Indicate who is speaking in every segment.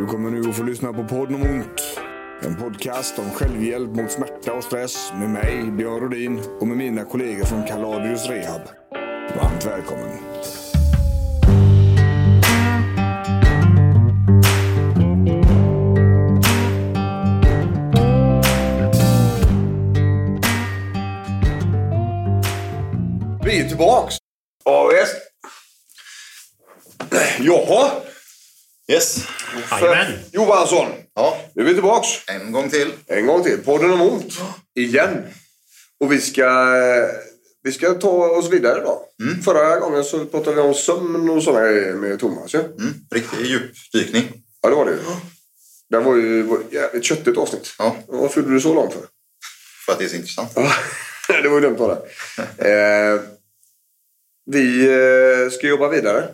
Speaker 1: Du kommer nu att få lyssna på podden om ont. En podcast om självhjälp mot smärta och stress med mig, Björn Rodin och med mina kollegor från Kaladius Rehab. Varmt välkommen.
Speaker 2: Vi är tillbaks. Ja, visst. Jaha.
Speaker 3: Yes.
Speaker 4: Jajamän.
Speaker 2: Johansson.
Speaker 3: Ja,
Speaker 2: Nu är vi tillbaks.
Speaker 3: en gång till.
Speaker 2: En gång till. Podden om ont. Igen. Och vi ska, vi ska ta oss vidare då. Förra gången så pratade vi om sömn och sådana grejer med Thomas. Ja,
Speaker 3: Mm. Riktig djupdykning.
Speaker 2: ja det var det ju. Det var ju var ett jävligt köttigt avsnitt.
Speaker 3: Ja.
Speaker 2: Vad fyllde du så långt för?
Speaker 3: För att det är så intressant.
Speaker 2: Det var ju dumt av det. Eh, vi eh, ska jobba vidare.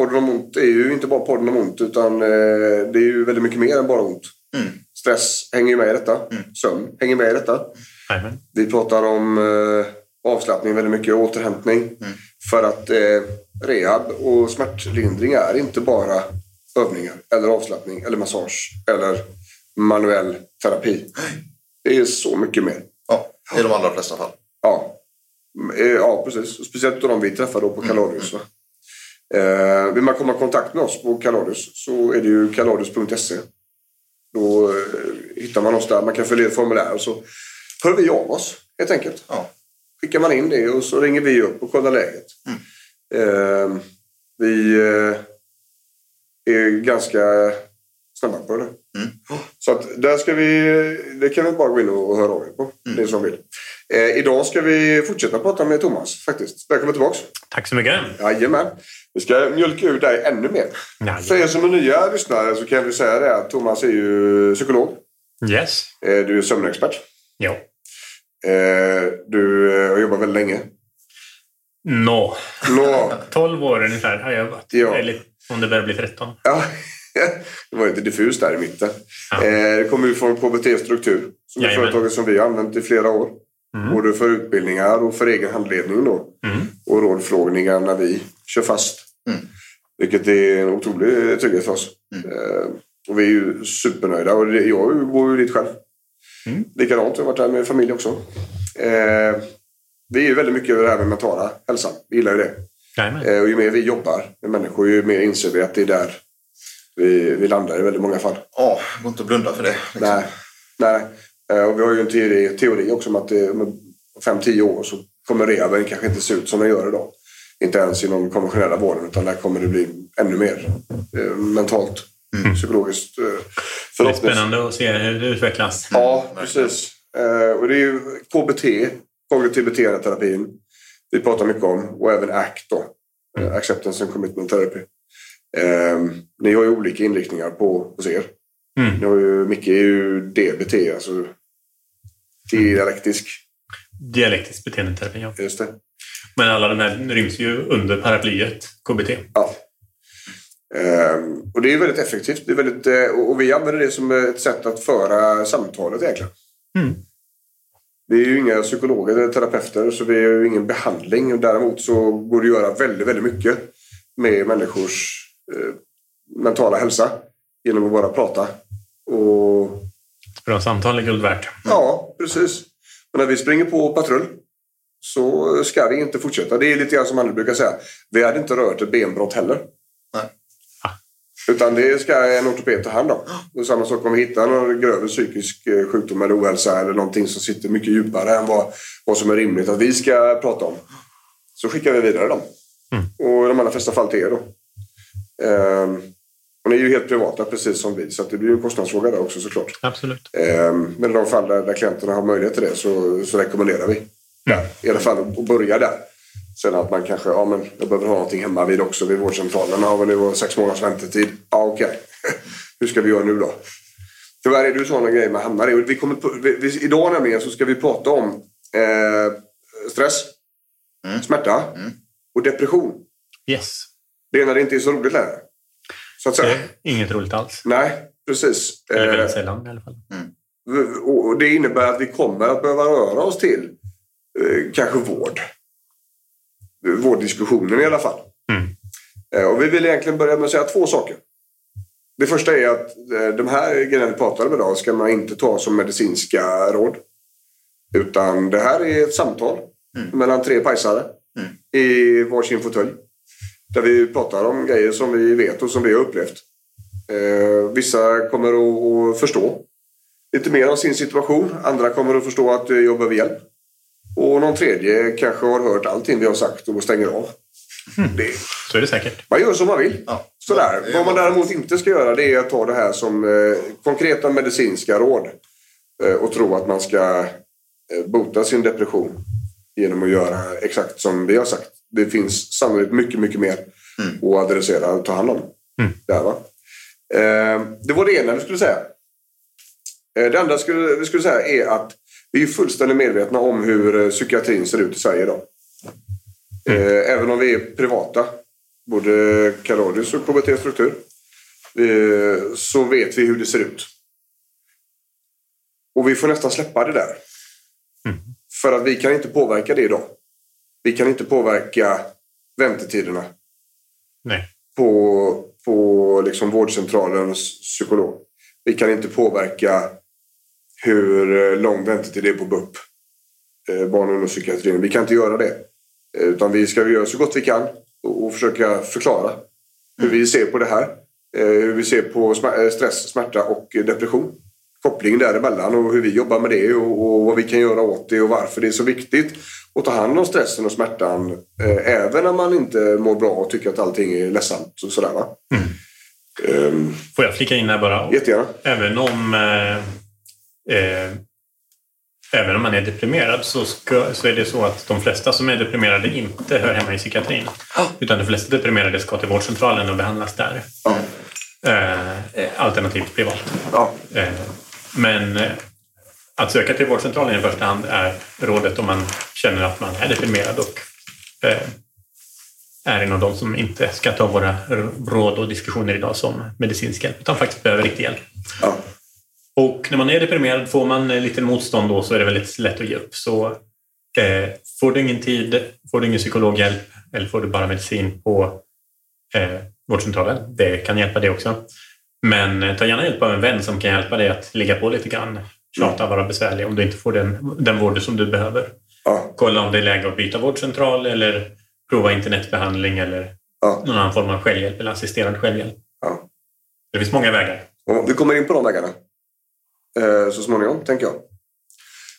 Speaker 2: Podden om ont är ju inte bara podden om ont utan eh, det är ju väldigt mycket mer än bara ont.
Speaker 3: Mm.
Speaker 2: Stress hänger ju med i detta. Sömn hänger med i detta.
Speaker 4: Jajamän.
Speaker 2: Vi pratar om eh, avslappning väldigt mycket, återhämtning. För att eh, rehab och smärtlindring är inte bara övningar eller avslappning eller massage eller manuell terapi. Det är så mycket mer.
Speaker 3: Ja, i de allra flesta fall.
Speaker 2: Ja, Eh, ja precis. Och Speciellt de vi träffar då på Kaladius. Va? Eh, vill man komma i kontakt med oss på Kaladius så är det ju kaladius.se. Då eh, hittar man oss där. Man kan fylla i ett formulär och så hör vi av oss helt enkelt.
Speaker 3: Ja.
Speaker 2: Skickar man in det och så ringer vi upp och kollar läget. Eh, vi eh, är ganska snabba på det. Så att där ska vi, det kan vi bara gå in och höra av er på. Det som vill. Eh, idag ska vi fortsätta prata med Thomas faktiskt. Välkommen tillbaks.
Speaker 4: Tack så mycket.
Speaker 2: Jajamän. Vi ska mjölka ur dig ännu mer.
Speaker 4: Jajamän.
Speaker 2: För er som är nya lyssnare så kan vi säga det att Thomas är ju psykolog.
Speaker 4: Yes.
Speaker 2: Eh, du är sömnexpert.
Speaker 4: Ja.
Speaker 2: Eh, du eh, har jobbat väldigt länge.
Speaker 4: Nå.
Speaker 2: Nå,
Speaker 4: 12 år ungefär har jag jobbat.
Speaker 2: Ja.
Speaker 4: Eller om det börjar bli 13.
Speaker 2: ja, det var lite diffust där i mitten.
Speaker 4: Ja.
Speaker 2: Eh, det kommer ju från KBT Struktur. Som är företaget som vi har använt i flera år. Både för utbildningar och för egen handledning då.
Speaker 4: Mm.
Speaker 2: Och rådfrågningar när vi kör fast. Vilket är en otrolig trygghet för oss. Eh, och vi är ju supernöjda. Och jag bor ju dit själv.
Speaker 4: Mm.
Speaker 2: Likadant, jag har varit där med familj också. Eh, vi är ju väldigt mycket över det här med mentala hälsan. Vi gillar ju det.
Speaker 4: Jajamän.
Speaker 2: Eh, och ju mer vi jobbar med människor, ju mer inser vi att det är där vi, vi landar i väldigt många fall.
Speaker 3: Ja, det går inte att blunda för det. Liksom.
Speaker 2: Nej. Nej. Eh, Och vi har ju en teori, teori också om att det, om fem tio år så kommer rehaben kanske inte se ut som den gör idag. Inte ens inom konventionella vården utan där kommer det bli ännu mer eh, mentalt, psykologiskt. Eh,
Speaker 4: Det är spännande att se hur det utvecklas.
Speaker 2: Ja, precis. Eh, och det är ju KBT, kognitiv beteendeterapin, vi pratar mycket om. Och även ACT då, eh, Acceptance and Commitment Therapy. Eh, ni har ju olika inriktningar på hos er.
Speaker 4: Mm.
Speaker 2: Ni har ju, Micke är ju DBT, alltså dialektisk.
Speaker 4: Dialektisk beteendeterapi, ja.
Speaker 2: Just det.
Speaker 4: Men alla de här ryms ju under paraplyet KBT.
Speaker 2: Ja. Ehm, och det är väldigt effektivt. Det är väldigt, eh, och vi använder det som ett sätt att föra samtalet egentligen.
Speaker 4: Mm.
Speaker 2: Vi är ju inga psykologer eller terapeuter så vi är ju ingen behandling. Och Däremot så går det att göra väldigt, väldigt mycket med människors mentala hälsa genom att bara prata. Och
Speaker 4: bra samtal är guld värt.
Speaker 2: ja, precis. Men när vi springer på patrull så ska vi inte fortsätta. Det är lite grann som man brukar säga. Vi hade inte rört ett benbrott heller.
Speaker 3: Nej.
Speaker 2: Utan det ska en ortoped ta hand om. Och samma sak om vi hittar någon grövre psykisk eh, sjukdom eller ohälsa eller någonting som sitter mycket djupare än vad, vad som är rimligt att vi ska prata om. Så skickar vi vidare dem. Och i de allra flesta fall till er då. Ehm, och ni är ju helt privata precis som vi så att det blir ju en kostnadsfråga där också såklart.
Speaker 4: Absolut.
Speaker 2: Ehm, men i de fall där, där klienterna har möjlighet till det så, så rekommenderar vi. Där, I alla fall att börja där. Sen att man kanske, ja men jag behöver ha någonting hemma vid också vid vårdcentralen. Ja men det var sex månaders väntetid. Ja okej. Hur ska vi göra nu då? Tyvärr är det ju sådana grejer man hamnar i. Vi kommer, på- vi, vi, idag nämligen så ska vi prata om eh, stress, smärta och depression.
Speaker 4: Yes.
Speaker 2: Det är när det inte är så roligt längre. Så att
Speaker 4: Det
Speaker 2: säga.
Speaker 4: är inget roligt alls.
Speaker 2: Nej, precis.
Speaker 4: Eller
Speaker 2: Eh,
Speaker 4: väldigt sällan i alla fall.
Speaker 2: och och det innebär att vi kommer att behöva röra oss till eh, kanske vård. Vårddiskussionen i alla fall.
Speaker 4: Mm.
Speaker 2: Eh, och vi vill egentligen börja med att säga två saker. Det första är att eh, de här grejerna vi pratar om idag ska man inte ta som medicinska råd. Utan det här är ett samtal mellan tre pajsare i varsin fåtölj. Där vi pratar om grejer som vi vet och som vi har upplevt. Eh, vissa kommer att, att förstå lite mer om sin situation. Andra kommer att förstå att jag behöver hjälp. Och någon tredje kanske har hört allting vi har sagt och stänger av. Det,
Speaker 4: Så är det säkert.
Speaker 2: man gör som man vill.
Speaker 3: Ja.
Speaker 2: Sådär. Vad man däremot inte ska göra det är att ta det här som eh, konkreta medicinska råd. Eh, och tro att man ska eh, bota sin depression genom att göra exakt som vi har sagt. Det finns sannolikt mycket, mycket mer att adressera och ta hand om. Där, va? Eh, det var det ena vi skulle säga. Eh, Det andra skulle, vi skulle säga är att vi är fullständigt medvetna om hur eh, psykiatrin ser ut i Sverige idag. Eh, Även om vi är privata, både Kaladius och KBT Struktur, eh, så vet vi hur det ser ut. Och vi får nästan släppa det där. För att vi kan inte påverka det idag. Vi kan inte påverka väntetiderna
Speaker 4: Nej.
Speaker 2: på, på liksom vårdcentralens psykolog. Vi kan inte påverka hur lång väntetid det är på BUP, eh, barn och ungdomspsykiatrin. Vi kan inte göra det. Eh, Utan vi ska göra så gott vi kan och, försöka förklara hur vi ser på det här. Eh, Hur vi ser på stress, smärta och depression. Kopplingen däremellan och hur vi jobbar med det och, och vad vi kan göra åt det och varför det är så viktigt att ta hand om stressen och smärtan eh, även när man inte mår bra och tycker att allting är ledsamt och sådär va. Ehm,
Speaker 4: Får jag flika in här bara?
Speaker 2: jättegärna.
Speaker 4: Även om, eh, eh, även om man är deprimerad så, ska, så är det så att de flesta som är deprimerade inte hör hemma i psykiatrin. Utan de flesta deprimerade ska till vårdcentralen och behandlas där. Eh, alternativt privat.
Speaker 2: Ja.
Speaker 4: Men eh, att söka till vårdcentralen i första hand är rådet om man känner att man är deprimerad och eh, är en av de som inte ska ta våra råd och diskussioner idag som medicinsk hjälp utan faktiskt behöver riktig hjälp.
Speaker 2: Ja.
Speaker 4: Och när man är deprimerad får man eh, lite motstånd då så är det väldigt lätt att ge upp. Så eh, får du ingen tid, får du ingen psykologhjälp eller får du bara medicin på eh, vårdcentralen, det kan hjälpa det också. Men eh, ta gärna hjälp av en vän som kan hjälpa dig att ligga på lite grann, tjata, vara besvärlig om du inte får den, den vård som du behöver.
Speaker 2: Ja.
Speaker 4: Kolla om det är läge att byta vårdcentral eller prova internetbehandling eller
Speaker 2: Ja.
Speaker 4: någon annan form av självhjälp eller assisterad självhjälp.
Speaker 2: Ja.
Speaker 4: Det finns många vägar.
Speaker 2: Och vi kommer in på de vägarna eh, så småningom, tänker jag.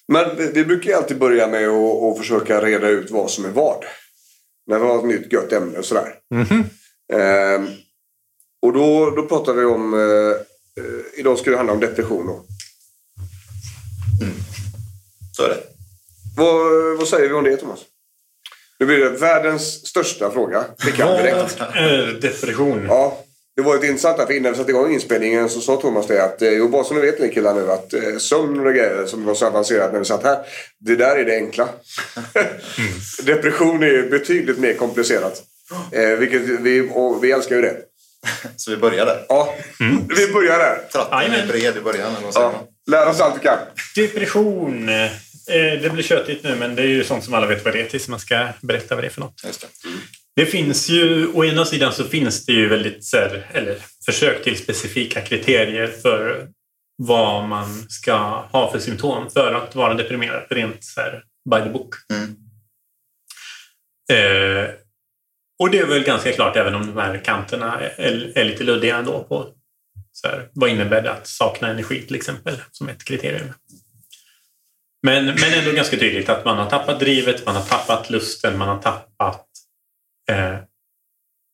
Speaker 2: Men vi, vi brukar ju alltid börja med att, att försöka reda ut vad som är vad. När vi har ett nytt gött ämne och sådär. Eh, och då, då pratar vi om... Eh, eh, idag ska det handla om depression. Då.
Speaker 3: Så är det.
Speaker 2: Vad, vad säger vi om det, Thomas? Nu blir det världens största fråga. Det kan direkt.
Speaker 4: Vad är depression?
Speaker 2: Ja, det var ett intressant att innan vi satte igång inspelningen så sa Thomas det att, eh, jo bara så ni vet ni killar nu att eh, sömn och grejer som var så avancerat när vi satt här. Det där är det enkla. Depression är betydligt mer komplicerat. Eh, vilket vi, och vi älskar ju det.
Speaker 3: Så vi börjar där.
Speaker 2: Ja, vi börjar där.
Speaker 3: Tratten är bred i början. Eller?
Speaker 2: Ja, lär oss allt vi kan.
Speaker 4: Depression. eh, Det blir tjötigt nu men det är ju sånt som alla vet vad det är tills man ska berätta vad det är för något.
Speaker 3: Just det.
Speaker 4: Det finns ju, å ena sidan så finns det ju väldigt, så här, eller försök till specifika kriterier för vad man ska ha för symptom för att vara deprimerad rent så här, by the book.
Speaker 3: Mm.
Speaker 4: Eh, och det är väl ganska klart även om de här kanterna är, är lite luddiga ändå på så här, vad innebär det att sakna energi till exempel som ett kriterium. Men, men ändå ganska tydligt att man har tappat drivet, man har tappat lusten, man har tappat eh,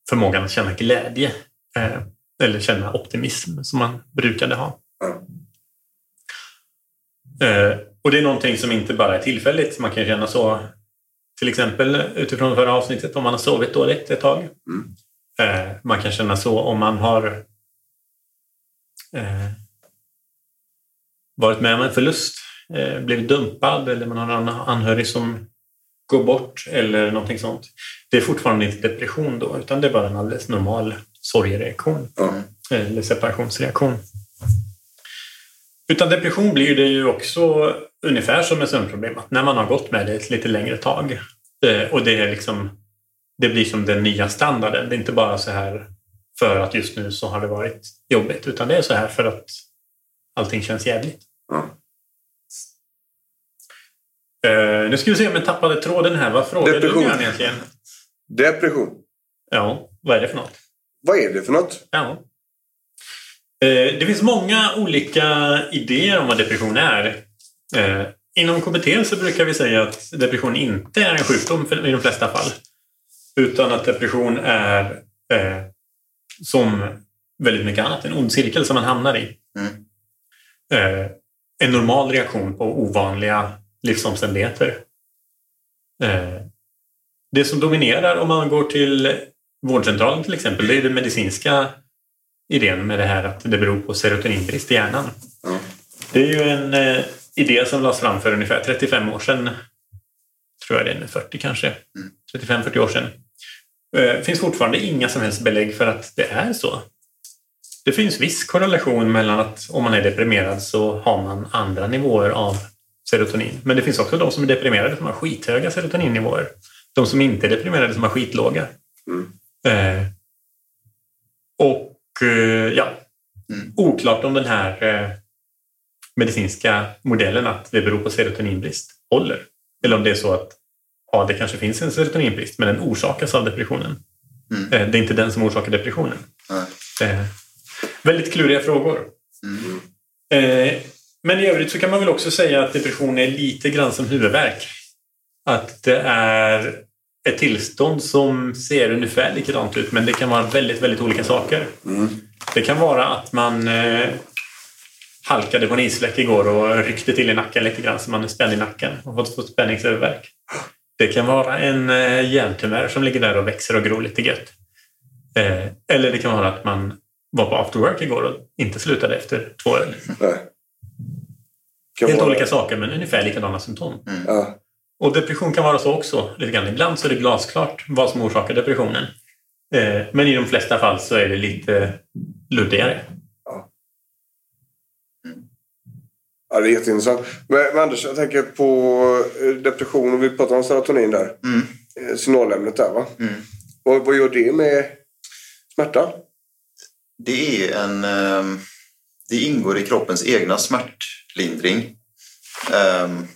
Speaker 4: förmågan att känna glädje. Eh, eller känna optimism som man brukade ha. Eh, och det är någonting som inte bara är tillfälligt. Man kan känna så till exempel utifrån förra avsnittet om man har sovit dåligt ett tag.
Speaker 2: Mm.
Speaker 4: Eh, man kan känna så om man har eh, varit med om en förlust, eh, blivit dumpad eller man har en anhörig som går bort eller någonting sånt. Det är fortfarande inte depression då utan det är bara en alldeles normal sorgereaktion
Speaker 2: Ja.
Speaker 4: eller separationsreaktion. Utan depression blir det ju också ungefär som ett sömnproblem. Att när man har gått med det ett lite längre tag eh, och det är liksom det blir som den nya standarden. Det är inte bara så här för att just nu så har det varit jobbigt utan det är så här för att allting känns jävligt. Eh, nu ska vi se om jag tappade tråden här. Vad frågade du
Speaker 2: Depression.
Speaker 4: Björn egentligen?
Speaker 2: Depression.
Speaker 4: Ja, vad är det för något?
Speaker 2: Vad är det för något?
Speaker 4: Ja. Eh, Det finns många olika idéer om vad depression är. Eh, Inom KBT så brukar vi säga att depression inte är en sjukdom i de flesta fall. Utan att depression är eh, som väldigt mycket annat, en ond cirkel som man hamnar i.
Speaker 3: Mm.
Speaker 4: Eh, En normal reaktion på ovanliga livsomständigheter. Eh, Det som dominerar om man går till vårdcentralen till exempel, det är den medicinska idén med det här att det beror på serotoninbrist i hjärnan.
Speaker 2: Ja.
Speaker 4: Det är ju en eh, idé som lades fram för ungefär 35 år sedan. Tror jag det är nu, 40 kanske. 35-40 år sedan. Det finns fortfarande inga som helst belägg för att det är så. Det finns viss korrelation mellan att om man är deprimerad så har man andra nivåer av serotonin. Men det finns också de som är deprimerade som har skithöga serotoninnivåer. De som inte är deprimerade som har skitlåga.
Speaker 2: Mm.
Speaker 4: Eh, och eh, ja,
Speaker 3: Mm.
Speaker 4: oklart om den här eh, medicinska modellen att det beror på serotoninbrist håller. Eller om det är så att ja, det kanske finns en serotoninbrist men den orsakas av depressionen.
Speaker 3: Mm.
Speaker 4: Eh, det är inte den som orsakar depressionen. Eh, väldigt kluriga frågor.
Speaker 3: Mm.
Speaker 4: Eh, men i övrigt så kan man väl också säga att depression är lite grann som huvudvärk. Att det är ett tillstånd som ser ungefär likadant ut men det kan vara väldigt, väldigt olika saker.
Speaker 2: Mm.
Speaker 4: Det kan vara att man eh, halkade på en isfläck igår och ryckte till i nacken lite grann så man är spänd i nacken och fått, fått spänningsövervärk. Det kan vara en eh, hjärntumör som ligger där och växer och gror lite gött. Eh, eller det kan vara att man var på after work igår och inte slutade efter två öl. Helt
Speaker 2: vara-
Speaker 4: olika saker men ungefär likadana symptom.
Speaker 2: Ja.
Speaker 4: Och depression kan vara så också. Lite grann. Ibland så är det glasklart vad som orsakar depressionen. Eh, men i de flesta fall så är det lite luddigare.
Speaker 2: Ja, det är jätteintressant. Men, men Anders, jag tänker på eh, depression och vi pratar om serotonin där.
Speaker 3: Mm.
Speaker 2: Eh, Signalämnet där va?
Speaker 3: Mm.
Speaker 2: Vad, vad gör det med smärta?
Speaker 3: Det är en... ehm, Det ingår i kroppens egna smärtlindring. Ehm,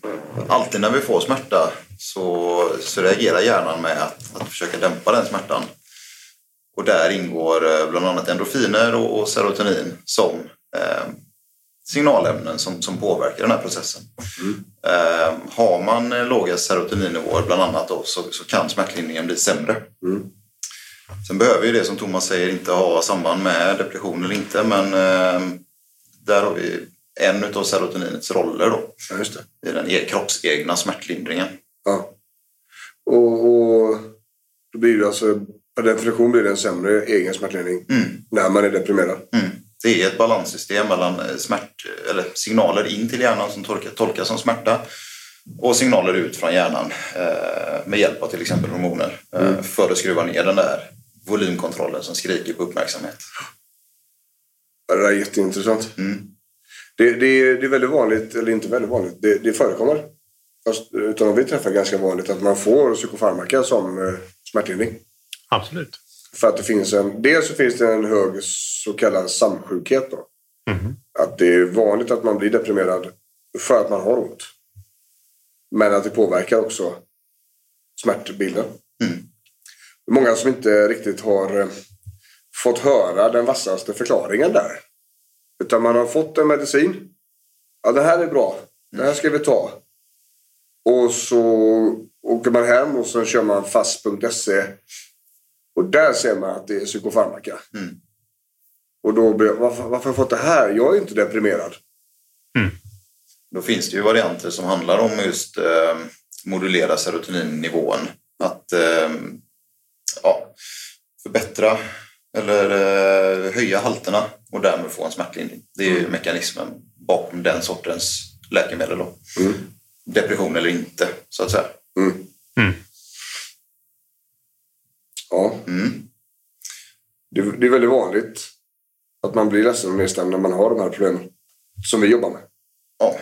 Speaker 3: Alltid när vi får smärta så, så reagerar hjärnan med att, att försöka dämpa den smärtan. Och där ingår eh, bland annat endorfiner och, och serotonin som eh, signalämnen som, som påverkar den här processen. Eh, har man låga serotoninnivåer bland annat då, så, så kan smärtlindringen bli sämre.
Speaker 2: Mm.
Speaker 3: Sen behöver ju det som Thomas säger inte ha samband med depression eller inte men eh, där har vi en av serotoninets roller då
Speaker 2: Ja, just det.
Speaker 3: i den e- kroppsegna smärtlindringen.
Speaker 2: Ja. Och, och då blir det alltså, per definition blir det en sämre egen smärtlindring
Speaker 3: Mm.
Speaker 2: när man är deprimerad.
Speaker 3: Mm. Det är ett balanssystem mellan eh, smärt, eller signaler in till hjärnan som tolka- tolkas som smärta och signaler ut från hjärnan eh, med hjälp av till exempel hormoner eh, för att skruva ner den där volymkontrollen som skriker på uppmärksamhet.
Speaker 2: Ja, det där är jätteintressant.
Speaker 3: Mm.
Speaker 2: Det, det, det är väldigt vanligt, eller inte väldigt vanligt, det, det förekommer. Fast, utan att vi träffar ganska vanligt att man får psykofarmaka som eh, smärtlindring.
Speaker 4: Absolut.
Speaker 2: För att det finns en, dels så finns det en hög så kallad samsjukhet. Då.
Speaker 4: Mhm.
Speaker 2: Att det är vanligt att man blir deprimerad för att man har ont. Men att det påverkar också smärtbilden.
Speaker 3: Mm.
Speaker 2: Många som inte riktigt har eh, fått höra den vassaste förklaringen där. Utan man har fått en medicin. Ja, det här är bra. Det här ska vi ta. Och så åker man hem och så kör man fast.se. Och där ser man att det är psykofarmaka.
Speaker 3: Mm.
Speaker 2: Och då blir jag, varför, varför har jag fått det här? Jag är inte deprimerad.
Speaker 3: Då finns det ju varianter som handlar om just eh, modulera serotoninnivån. Att eh, ja, förbättra eller eh, höja halterna och därmed få en smärtlindring. Det är ju mekanismen bakom den sortens läkemedel. Då.
Speaker 2: Mm.
Speaker 3: Depression eller inte, så att säga.
Speaker 2: Mm. Ja,
Speaker 3: Mm.
Speaker 2: det, det är väldigt vanligt att man blir ledsen och nedstämd när man har de här problemen. Som vi jobbar med.
Speaker 3: Ja,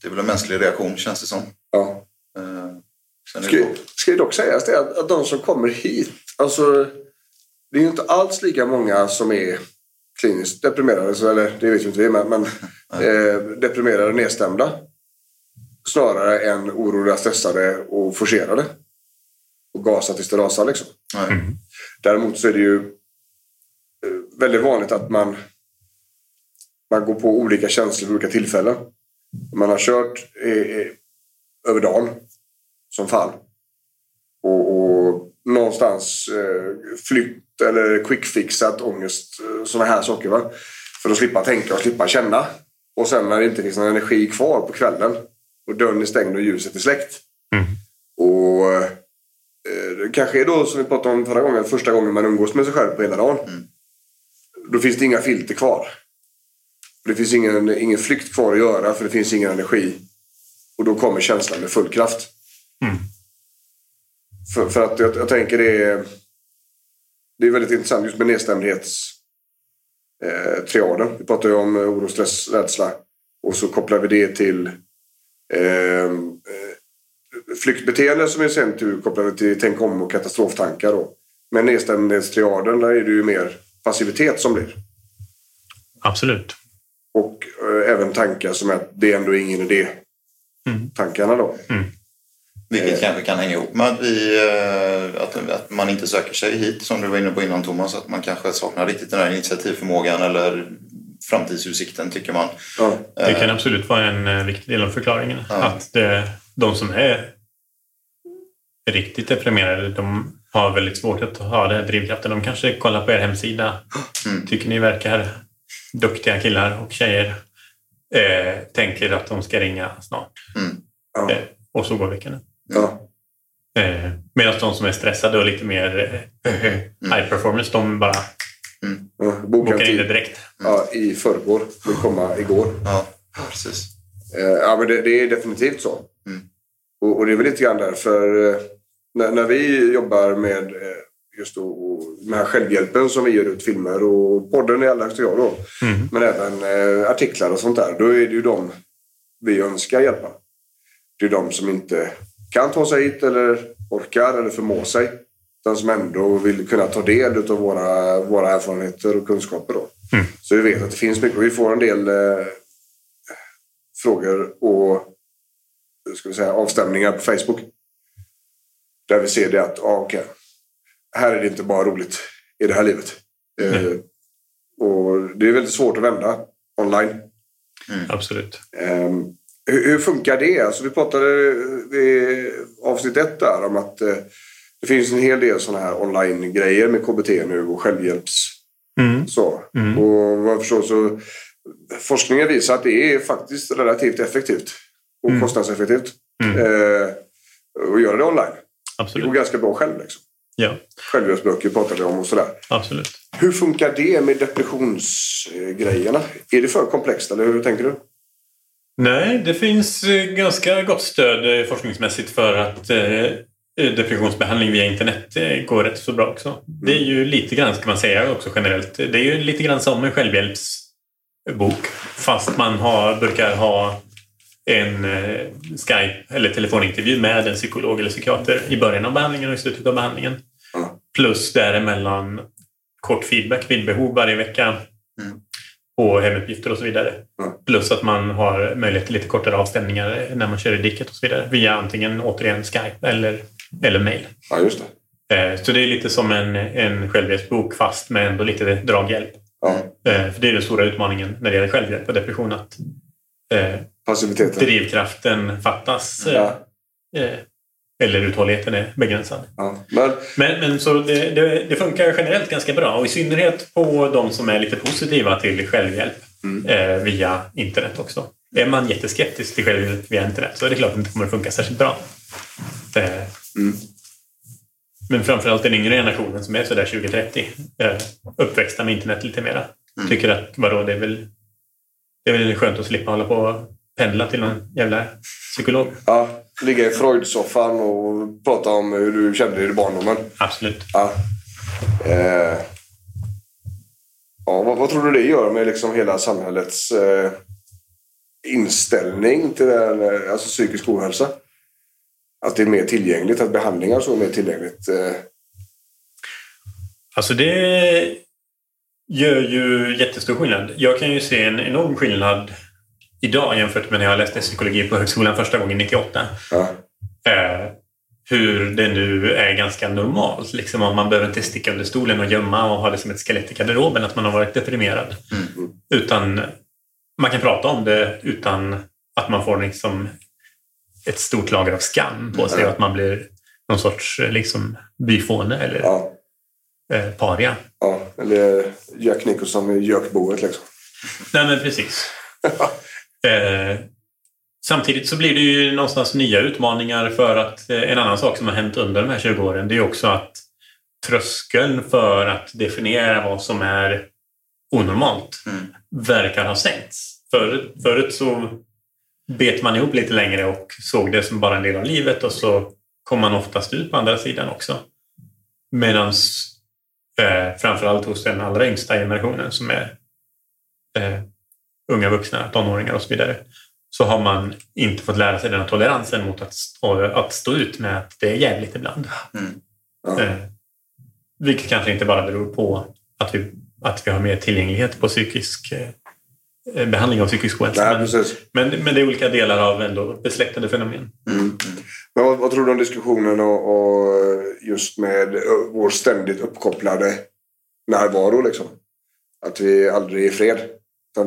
Speaker 3: det är väl en mänsklig reaktion känns det som.
Speaker 2: Ja.
Speaker 3: Eh,
Speaker 2: Ska,
Speaker 3: det,
Speaker 2: ska dock sägas det att, att de som kommer hit, alltså det är ju inte alls lika många som är kliniskt deprimerade, så, eller det vet ju inte vi, men, men eh, deprimerade och nedstämda. Snarare än oroliga, stressade och forcerade. Och gasa tills det rasar liksom.
Speaker 3: nej.
Speaker 2: Däremot så är det ju eh, väldigt vanligt att man, man går på olika känslor vid olika tillfällen. Man har kört eh, över dagen som fan. Och, och någonstans eh, flytt eller quickfixat ångest, eh, sådana här saker. Va? För att slippa tänka och slippa känna. Och sen när det inte finns någon energi kvar på kvällen och dörren är stängd och ljuset är släckt.
Speaker 4: Mm.
Speaker 2: Och eh, det kanske är då som vi pratade om förra gången, första gången man umgås med sig själv på hela dagen.
Speaker 3: Mm.
Speaker 2: Då finns det inga filter kvar. Det finns ingen, ingen flykt kvar att göra för det finns ingen energi. Och då kommer känslan med full kraft.
Speaker 4: Mm.
Speaker 2: För, för att jag, jag tänker det är, det är väldigt intressant just med nedstämdhets eh, triaden. Vi pratar ju om eh, oro, stress, rädsla. Och så kopplar vi det till eh, eh, flyktbeteende som i sin tur kopplar vi till tänk om och katastroftankar. Då. Men nedstämdhetstriaden där är det ju mer passivitet som blir.
Speaker 4: Absolut.
Speaker 2: Och eh, även tankar som att det är ändå ingen idé.
Speaker 4: Mm.
Speaker 2: Tankarna då.
Speaker 3: Vilket kanske kan hänga ihop med att, vi, eh, att, att man inte söker sig hit, som du var inne på innan Thomas. Att man kanske saknar riktigt den här initiativförmågan eller framtidsutsikten tycker man.
Speaker 2: Ja.
Speaker 4: Det kan absolut vara en eh, viktig del av förklaringen.
Speaker 3: Ja.
Speaker 4: Att det, de som är riktigt deprimerade, de har väldigt svårt att ha den här drivkraften. De kanske kollar på er hemsida,
Speaker 3: Mm.
Speaker 4: tycker ni verkar duktiga killar och tjejer. Eh, tänker att de ska ringa snart.
Speaker 3: Mm.
Speaker 2: Ja.
Speaker 4: Eh, och så går veckan.
Speaker 2: Ja.
Speaker 4: Eh, Medan de som är stressade och lite mer eh, high performance, de bara
Speaker 2: Ja. Boka
Speaker 4: bokar in det direkt.
Speaker 2: ja, i förrgår. Vill komma igår.
Speaker 3: Ja, precis.
Speaker 2: Eh, ja, men det, det är definitivt så.
Speaker 3: Mm.
Speaker 2: Och, och det är väl lite grann därför eh, när, när vi jobbar med eh, just då, och den här självhjälpen som vi gör ut filmer och podden i allra högsta grad då.
Speaker 4: Mm.
Speaker 2: Men även eh, artiklar och sånt där. Då är det ju de vi önskar hjälpa. Det är de som inte kan ta sig hit eller orkar eller förmår sig. Utan som ändå vill kunna ta del av våra, våra erfarenheter och kunskaper. Då.
Speaker 4: Mm.
Speaker 2: Så vi vet att det finns mycket. Vi får en del eh, frågor och ska vi säga, avstämningar på Facebook. Där vi ser det att, ja okej. Här är det inte bara roligt i det här livet. Eh, och det är väldigt svårt att vända online.
Speaker 4: Absolut.
Speaker 2: Ehm, hur, hur funkar det? Alltså vi pratade i avsnitt ett där om att eh, det finns en hel del sådana här online-grejer med KBT nu och självhjälps...
Speaker 4: Mm.
Speaker 2: Så.
Speaker 4: Mm.
Speaker 2: Och vad jag förstår så forskningen visar att det är faktiskt relativt effektivt och
Speaker 4: Mm.
Speaker 2: kostnadseffektivt
Speaker 4: Mm.
Speaker 2: eh, att göra det online. Det går
Speaker 4: Absolut.
Speaker 2: ganska bra själv. Liksom.
Speaker 4: Ja,
Speaker 2: Självhjälpsböcker pratar vi om och sådär.
Speaker 4: absolut.
Speaker 2: Hur funkar det med depressionsgrejerna? Är det för komplext eller hur tänker du?
Speaker 4: Nej, det finns eh, ganska gott stöd eh, forskningsmässigt för att eh, depressionsbehandling via internet går rätt så bra också. Det är ju lite grann, ska man säga också generellt, det är ju lite grann som en självhjälpsbok. Fast man har, brukar ha en eh, Skype eller telefonintervju med en psykolog eller psykiater i början av behandlingen och i slutet av behandlingen. Plus däremellan kort feedback vid behov varje vecka.
Speaker 3: Mm.
Speaker 4: på hemuppgifter och så vidare. Plus att man har möjlighet till lite kortare avstämningar när man kör i diket och så vidare. Via antingen återigen Skype eller, eller mail.
Speaker 2: Ja, just det.
Speaker 4: Eh, så det är lite som en, en självhjälpsbok fast med ändå lite draghjälp.
Speaker 2: Ja.
Speaker 4: Eh, för det är den stora utmaningen när det gäller självhjälp och depression. Att eh,
Speaker 2: Passiviteten.
Speaker 4: drivkraften fattas. eh,
Speaker 2: Ja.
Speaker 4: eh, eller uthålligheten är begränsad.
Speaker 2: Ja. Men
Speaker 4: Men, men så det, det, det funkar generellt ganska bra och i synnerhet på de som är lite positiva till självhjälp eh, via internet också. Är man jätteskeptisk till självhjälp via internet så är det klart att det inte kommer att funka särskilt bra. Eh, Men framförallt den yngre generationen som är sådär 20-30 eh, uppväxta med internet lite mera. Tycker att vadå, det är väl det är väl skönt att slippa hålla på och pendla till någon jävla psykolog.
Speaker 2: ja, ligga i Freud-soffan och prata om hur du kände dig i barndomen.
Speaker 4: Absolut.
Speaker 2: Ja. Eh. Ja, vad, vad tror du det gör med liksom hela samhällets eh, inställning till eh, alltså psykisk ohälsa? Att det är mer tillgängligt, att behandlingar så är mer tillgängligt. Eh,
Speaker 4: Alltså det gör ju jättestor skillnad. Jag kan ju se en enorm skillnad idag jämfört med när jag läste psykologi på högskolan första gången 98.
Speaker 2: ja.
Speaker 4: Eh, hur det nu är ganska normalt. Liksom, om man behöver inte sticka under stolen och gömma och ha det som ett skelett i garderoben att man har varit deprimerad. Utan man kan prata om det utan att man får liksom ett stort lager av skam på sig och att man blir någon sorts eh, liksom, byfåne eller
Speaker 2: Ja,
Speaker 4: eh, paria.
Speaker 2: ja. Eller Jack Nicholson i Jökboet liksom.
Speaker 4: Nej, men precis. eh, samtidigt så blir det ju någonstans nya utmaningar för att eh, en annan sak som har hänt under de här 20 åren det är också att tröskeln för att definiera vad som är onormalt verkar ha sänkts. Förut, förut så bet man ihop lite längre och såg det som bara en del av livet och så kom man oftast ut på andra sidan också. Medan eh, framförallt hos den allra yngsta generationen som är eh, unga vuxna, tonåringar och så vidare, så har man inte fått lära sig den här toleransen mot att, att stå ut med att det är jävligt ibland.
Speaker 2: Ja.
Speaker 4: Eh, vilket kanske inte bara beror på att vi, att vi har mer tillgänglighet på psykisk eh, behandling av psykisk ohälsa.
Speaker 2: Nej,
Speaker 4: men, men, men det är olika delar av ändå besläktade fenomen.
Speaker 2: Men vad, vad tror du om diskussionen och, och just med ö, vår ständigt uppkopplade närvaro liksom? Att vi aldrig är i fred.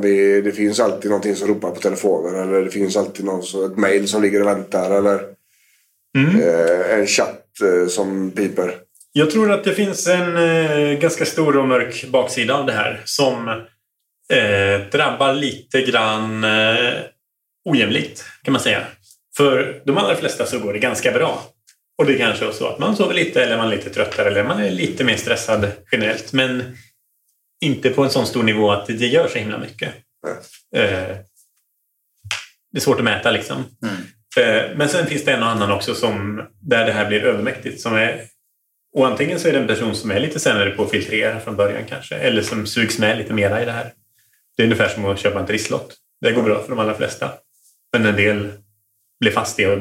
Speaker 2: Vi, det finns alltid någonting som ropar på telefonen eller det finns alltid någon, så- ett mail som ligger och väntar eller
Speaker 4: Mm.
Speaker 2: eh, en chatt eh, som piper.
Speaker 4: Jag tror att det finns en eh, ganska stor och mörk baksida av det här som eh, drabbar lite grann eh, ojämlikt kan man säga. För de allra flesta så går det ganska bra. Och det kanske är så att man sover lite eller man är lite tröttare eller man är lite mer stressad generellt. Men inte på en sån stor nivå att det gör så himla mycket. Eh, det är svårt att mäta liksom. Eh, Men sen finns det en och annan också som, där det här blir övermäktigt. Som är, och antingen så är det en person som är lite sämre på att filtrera från början kanske. Eller som sugs med lite mera i det här. Det är ungefär som att köpa en trisslott. Det går bra för de allra flesta. Men en del blir fast i att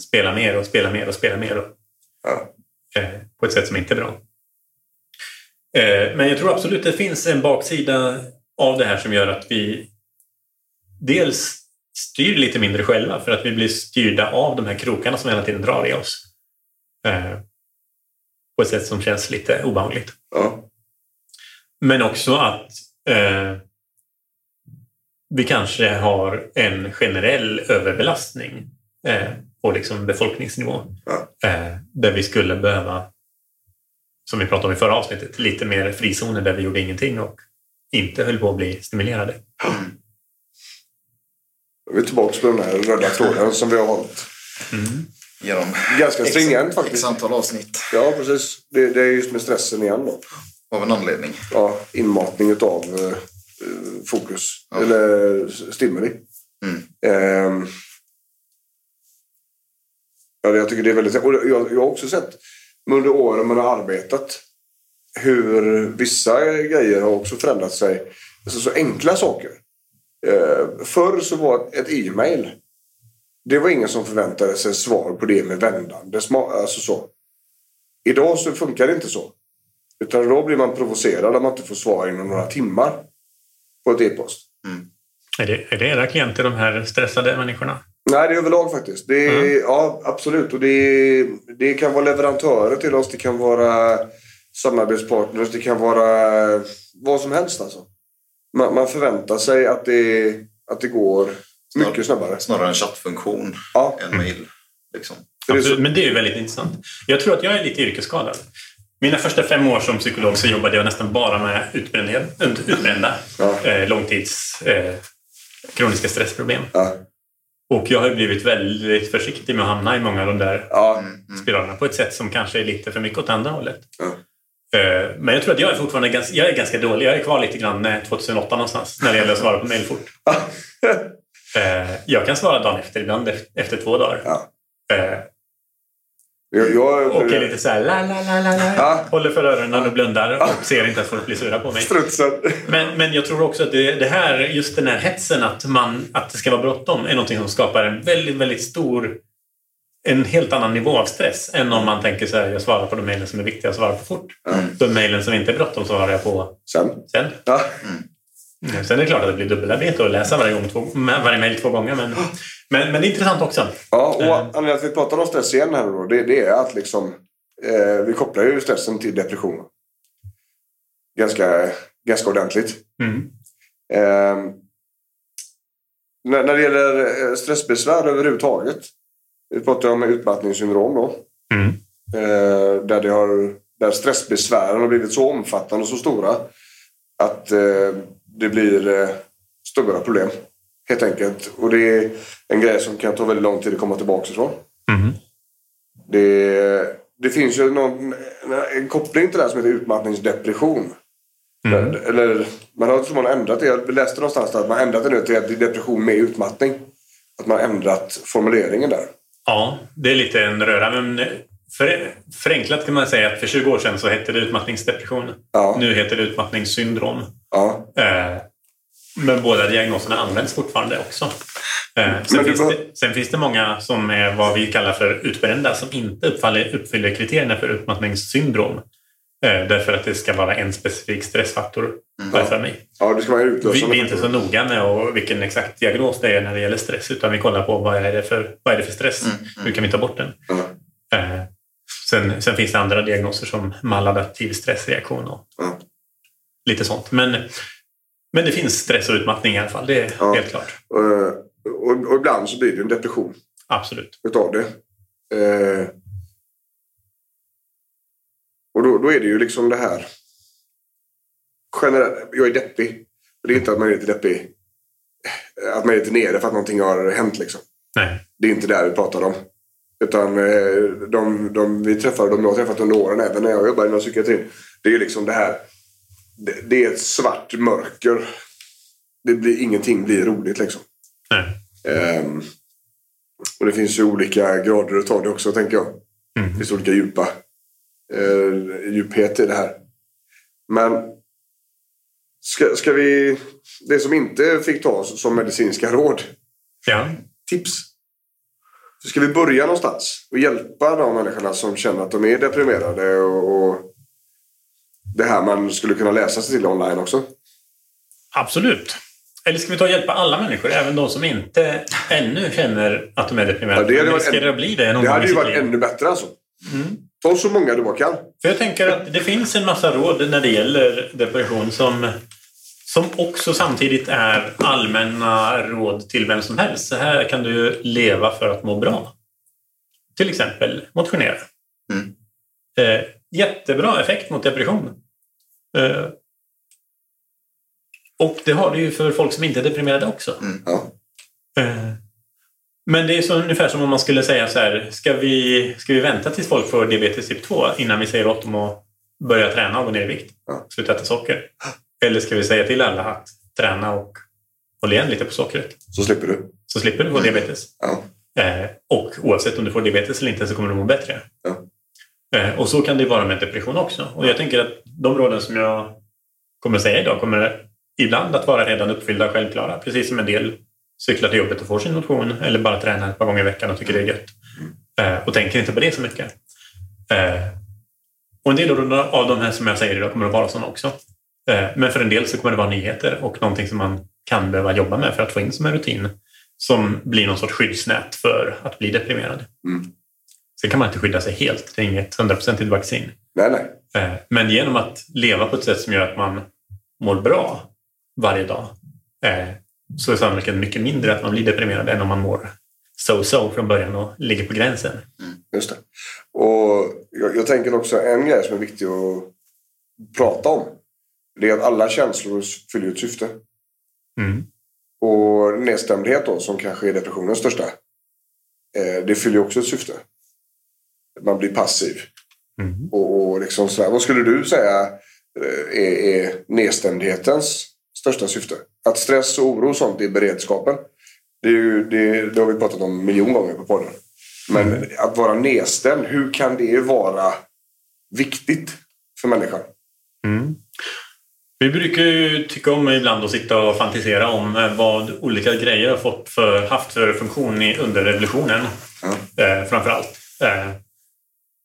Speaker 4: spela mer och spela mer och spela mer. Och,
Speaker 2: Ja.
Speaker 4: eh, på ett sätt som inte är bra. Eh, men jag tror absolut det finns en baksida av det här som gör att vi dels styr lite mindre själva för att vi blir styrda av de här krokarna som hela tiden drar i oss. Eh, på ett sätt som känns lite obehagligt.
Speaker 2: Ja.
Speaker 4: Men också att eh, vi kanske har en generell överbelastning eh, på liksom befolkningsnivå.
Speaker 2: Ja.
Speaker 4: Eh, där vi skulle behöva, som vi pratade om i förra avsnittet, lite mer frizoner där vi gjorde ingenting och inte höll på att bli stimulerade.
Speaker 2: Vi är tillbaka på den här röda tråden som vi har hållit.
Speaker 3: Genom
Speaker 2: Ganska stringent faktiskt.
Speaker 3: X antal avsnitt.
Speaker 2: Ja, precis. Det, det är just med stressen igen då.
Speaker 3: Av en anledning.
Speaker 2: Ja, inmatning utav eh, fokus.
Speaker 3: Ja.
Speaker 2: Eller stimuli.
Speaker 3: Mm.
Speaker 2: Ehm. ja, jag tycker det är väldigt... Och jag, jag har också sett under åren man har arbetat hur vissa grejer har också förändrat sig. Alltså så enkla saker. Eh, förr så var ett e-mail det var ingen som förväntade sig svar på det med vändande. Alltså så. Idag så funkar det inte så. Utan då blir man provocerad om man inte får svar inom några timmar på ett e-post.
Speaker 4: Är det, är det era klienter, de här stressade människorna?
Speaker 2: Nej, det är överlag faktiskt. Det är, Ja, absolut. Och det, det kan vara leverantörer till oss. Det kan vara samarbetspartners. Det kan vara vad som helst alltså. Man, man förväntar sig att det, att det går mycket snabbare.
Speaker 3: Snarare en chattfunktion
Speaker 2: Ja.
Speaker 3: än mail. Liksom.
Speaker 4: Absolut, men det är ju väldigt intressant. Jag tror att jag är lite yrkesskadad. Mina första fem år som psykolog så jobbade jag nästan bara med utbrända,
Speaker 2: Ja.
Speaker 4: eh, långtids eh, kroniska stressproblem.
Speaker 2: ja.
Speaker 4: Och jag har blivit väldigt försiktig med att hamna i många av de där
Speaker 2: Ja.
Speaker 4: spiralerna på ett sätt som kanske är lite för mycket åt andra hållet. Eh, Men jag tror att jag är fortfarande ganska, jag är ganska dålig. Jag är kvar lite grann eh, 2008 någonstans när det gäller att svara på mejl fort. Eh, Jag kan svara dagen efter, ibland ef- efter två dagar.
Speaker 2: Ja. Jag, jag,
Speaker 4: är lite så här la la la la la.
Speaker 2: Ja.
Speaker 4: Håller för öronen och blundar och ser inte att folk blir sura på mig.
Speaker 2: Strutsen.
Speaker 4: Men, men jag tror också att det, det här, just den här hetsen att, man, att det ska vara bråttom är någonting som skapar en väldigt, väldigt stor en helt annan nivå av stress än om man tänker så här, jag svarar på de mejlen som är viktiga att svara på fort. De mejlen som inte är bråttom svarar jag på
Speaker 2: Sen.
Speaker 4: sen.
Speaker 2: Ja.
Speaker 4: Mm, Sen är det klart att det blir dubbelarbete att läsa varje, gång, två, varje mejl två gånger. Men, men, men det är intressant också.
Speaker 2: Ja, och anledningen till att vi pratar om stress igen här då, det, det är att liksom, eh, vi kopplar ju stressen till depression. Ganska, ganska ordentligt.
Speaker 4: Mm.
Speaker 2: Eh, när, när det gäller eh, stressbesvär överhuvudtaget. Vi pratar om utmattningssyndrom då.
Speaker 4: Mm.
Speaker 2: Eh, där, det har, där stressbesvären har blivit så omfattande och så stora att eh, det blir eh, stora problem. Helt enkelt. Och det är en grej som kan ta väldigt lång tid att komma tillbaka ifrån.
Speaker 4: Mm.
Speaker 2: Det, det finns ju någon, en koppling till det här som heter utmattningsdepression.
Speaker 4: Mm.
Speaker 2: Eller man har, tror man har ändrat det. Jag läste någonstans att man ändrat det nu till depression med utmattning. Att man har ändrat formuleringen där.
Speaker 4: Ja, det är lite en röra. Men för, förenklat kan man säga att för 20 år sedan så hette det utmattningsdepression.
Speaker 2: Ja.
Speaker 4: Nu heter det utmattningssyndrom.
Speaker 2: Ja.
Speaker 4: Eh, men båda diagnoserna används fortfarande också. Eh, sen, finns det, sen finns det många som är vad vi kallar för utbrända som inte uppfaller, uppfyller kriterierna för utmattningssyndrom. Eh, därför att det ska vara en specifik stressfaktor för mig.
Speaker 2: ja, det ska man ju
Speaker 4: Vi, är inte så noga med och vilken exakt diagnos det är när det gäller stress utan vi kollar på vad är det för, vad är det för stress? Hur kan vi ta bort den? Eh, sen, sen finns det andra diagnoser som maladaptiv stressreaktion och. Lite sånt. Men, men det finns stress och utmattning i alla fall. Det är
Speaker 2: Ja.
Speaker 4: helt klart.
Speaker 2: Eh, och, och ibland så blir det en depression
Speaker 4: Absolut.
Speaker 2: utav det. Eh, och då, då är det ju liksom det här. Generellt, jag är deppig. Det är inte att man är lite deppig. Att man är lite nere för att någonting har hänt liksom.
Speaker 4: Nej.
Speaker 2: Det är inte där vi pratar om. Utan eh, de, de vi träffar, de jag har träffat under åren, även när jag jobbar inom psykiatrin. Det är ju liksom det här. Det, det är ett svart mörker. Det blir, ingenting blir roligt liksom. Ehm, och det finns ju olika grader utav det också, tänker jag.
Speaker 4: Mm.
Speaker 2: Det finns olika djupa eh, djuphet i det här. Men ska, ska vi... Det som inte fick tas som medicinska råd,
Speaker 4: Ja.
Speaker 2: tips. Så ska vi börja någonstans och hjälpa de människorna som känner att de är deprimerade och, och det här man skulle kunna läsa sig till online också.
Speaker 4: Absolut. Eller ska vi ta och hjälpa alla människor, även de som inte ännu känner att de är deprimerade?
Speaker 2: Ja, det hade varit en-
Speaker 4: bli det någon
Speaker 2: Det hade ju varit
Speaker 4: liv.
Speaker 2: ännu bättre alltså.
Speaker 4: Mm.
Speaker 2: Ta så många du bara kan.
Speaker 4: För jag tänker att det finns en massa råd när det gäller depression som, som också samtidigt är allmänna råd till vem som helst. Så här kan du leva för att må bra. Till exempel motionera.
Speaker 3: Mm.
Speaker 4: Eh, jättebra effekt mot depression. Eh, och det har det ju för folk som inte är deprimerade också.
Speaker 2: Ja.
Speaker 4: Eh, Men det är så ungefär som om man skulle säga så här, ska vi, ska vi vänta tills folk får diabetes typ 2 innan vi säger åt dem att börja träna och gå ner i vikt?
Speaker 2: Ja.
Speaker 4: Sluta äta socker? Eller ska vi säga till alla att träna och hålla igen lite på sockret?
Speaker 2: Så slipper du.
Speaker 4: Så slipper du få diabetes.
Speaker 2: Ja.
Speaker 4: Eh, och oavsett om du får diabetes eller inte så kommer du må bättre.
Speaker 2: Ja.
Speaker 4: Eh, och så kan det vara med depression också. Och jag tänker att de råden som jag kommer säga idag kommer ibland att vara redan uppfyllda och självklara. Precis som en del cyklar till jobbet och får sin motion eller bara tränar ett par gånger i veckan och tycker det är gött. Eh, och tänker inte på det så mycket. Eh, och en del av de- här som jag säger idag kommer att vara sådana också. Men för en del så kommer det vara nyheter och någonting som man kan behöva jobba med för att få in som en rutin som blir någon sorts skyddsnät för att bli deprimerad.
Speaker 2: Mm.
Speaker 4: Sen kan man inte skydda sig helt. Det är inget hundraprocentigt vaccin.
Speaker 2: Nej, nej.
Speaker 4: Eh, Men genom att leva på ett sätt som gör att man mår bra varje dag eh, så är sannolikheten mycket mindre att man blir deprimerad än om man mår so-so från början och ligger på gränsen.
Speaker 2: Just det. Och jag, jag tänker också en grej som är viktig att prata om. Det är att alla känslor fyller ett syfte.
Speaker 4: Mm.
Speaker 2: Och nedstämdhet då, som kanske är depressionens största. Eh, det fyller också ett syfte. Man blir passiv.
Speaker 4: Mm.
Speaker 2: Och, och liksom sådär. Vad skulle du säga eh, är, är nedstämdhetens största syfte? Att stress och oro och sånt är beredskapen. Det, är ju, det, det har vi pratat om miljon gånger på podden. Men att vara nedstämd, hur kan det vara viktigt för människan?
Speaker 4: Mm. Vi brukar ju tycka om ibland att sitta och fantisera om eh, vad olika grejer har fått för, haft för funktion i, under revolutionen. Eh, framför allt. Eh,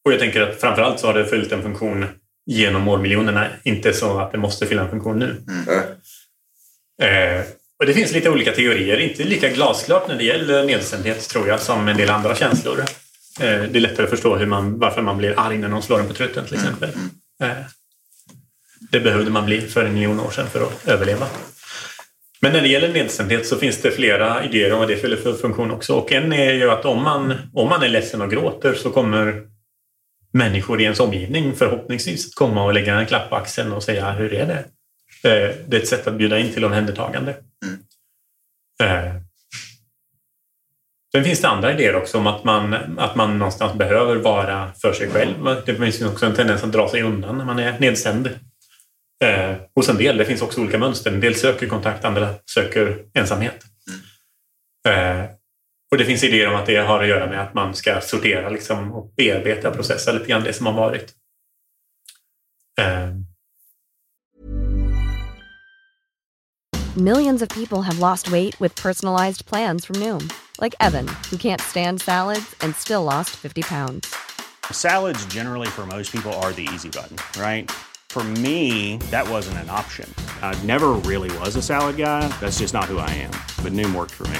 Speaker 4: och jag tänker att framför allt så har det fyllt en funktion genom årmiljonerna. Inte så att det måste fylla en funktion nu. Eh, och det finns lite olika teorier. Inte lika glasklart när det gäller nedstämdhet tror jag som en del andra känslor. Eh, det är lättare att förstå hur man, varför man blir arg när någon slår en på truten till exempel. Eh, det behövde man bli för en miljon år sedan för att överleva. Men när det gäller nedstämdhet så finns det flera idéer om vad det fyller för funktion också. Och en är ju att om man, om man är ledsen och gråter så kommer människor i ens omgivning förhoppningsvis att komma och lägga en klapp på axeln och säga hur är det? Eh, Det är ett sätt att bjuda in till omhändertagande. Eh, Sen finns det andra idéer också om att man, att man någonstans behöver vara för sig själv. Det finns också en tendens att dra sig undan när man är nedstämd. Eh, hos en del. Det finns också olika mönster. En del söker kontakt, andra söker ensamhet. Eh, och det finns idéer om att det har att göra med att man ska sortera liksom, och bearbeta och processa lite grann det som har varit. Eh,
Speaker 5: Millions of people have lost weight with personalized plans from Noom, like Evan, who can't stand salads and still lost 50 pounds.
Speaker 6: Salads, generally, for most people, are the easy button, right? For me, that wasn't an option. I never really was a salad guy. That's just not who I am. But Noom worked for me.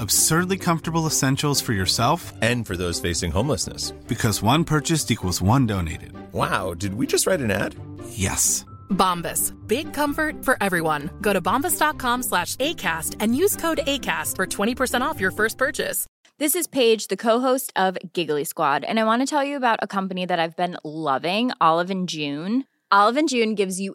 Speaker 7: Absurdly comfortable essentials for yourself
Speaker 8: And for those facing homelessness.
Speaker 7: because one purchased equals one donated.
Speaker 8: Wow, did we just write an ad?
Speaker 7: Yes.
Speaker 9: Bombas. Big comfort for everyone. Go to bombas.com slash ACAST and use code ACAST for 20% off your first purchase.
Speaker 10: This is Paige, the co-host of Giggly Squad, and I want to tell you about a company that I've been loving, Olive and June. Olive and June gives you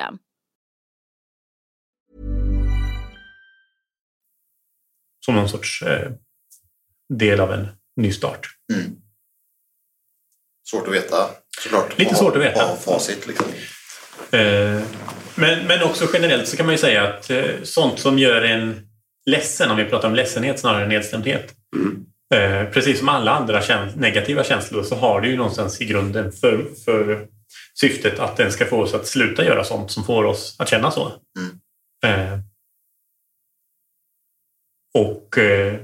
Speaker 4: Som någon sorts eh, del av en ny start.
Speaker 3: Svårt att veta såklart.
Speaker 4: Lite svårt att veta.
Speaker 3: Facit liksom.
Speaker 4: Eh, men, men också generellt så kan man ju säga att eh, sånt som gör en ledsen, om vi pratar om ledsenhet snarare än nedstämdhet. Eh, precis som alla andra käns- negativa känslor så har det ju någonstans i grunden för, för syftet att den ska få oss att sluta göra sånt som får oss att känna så. Eh, och eh,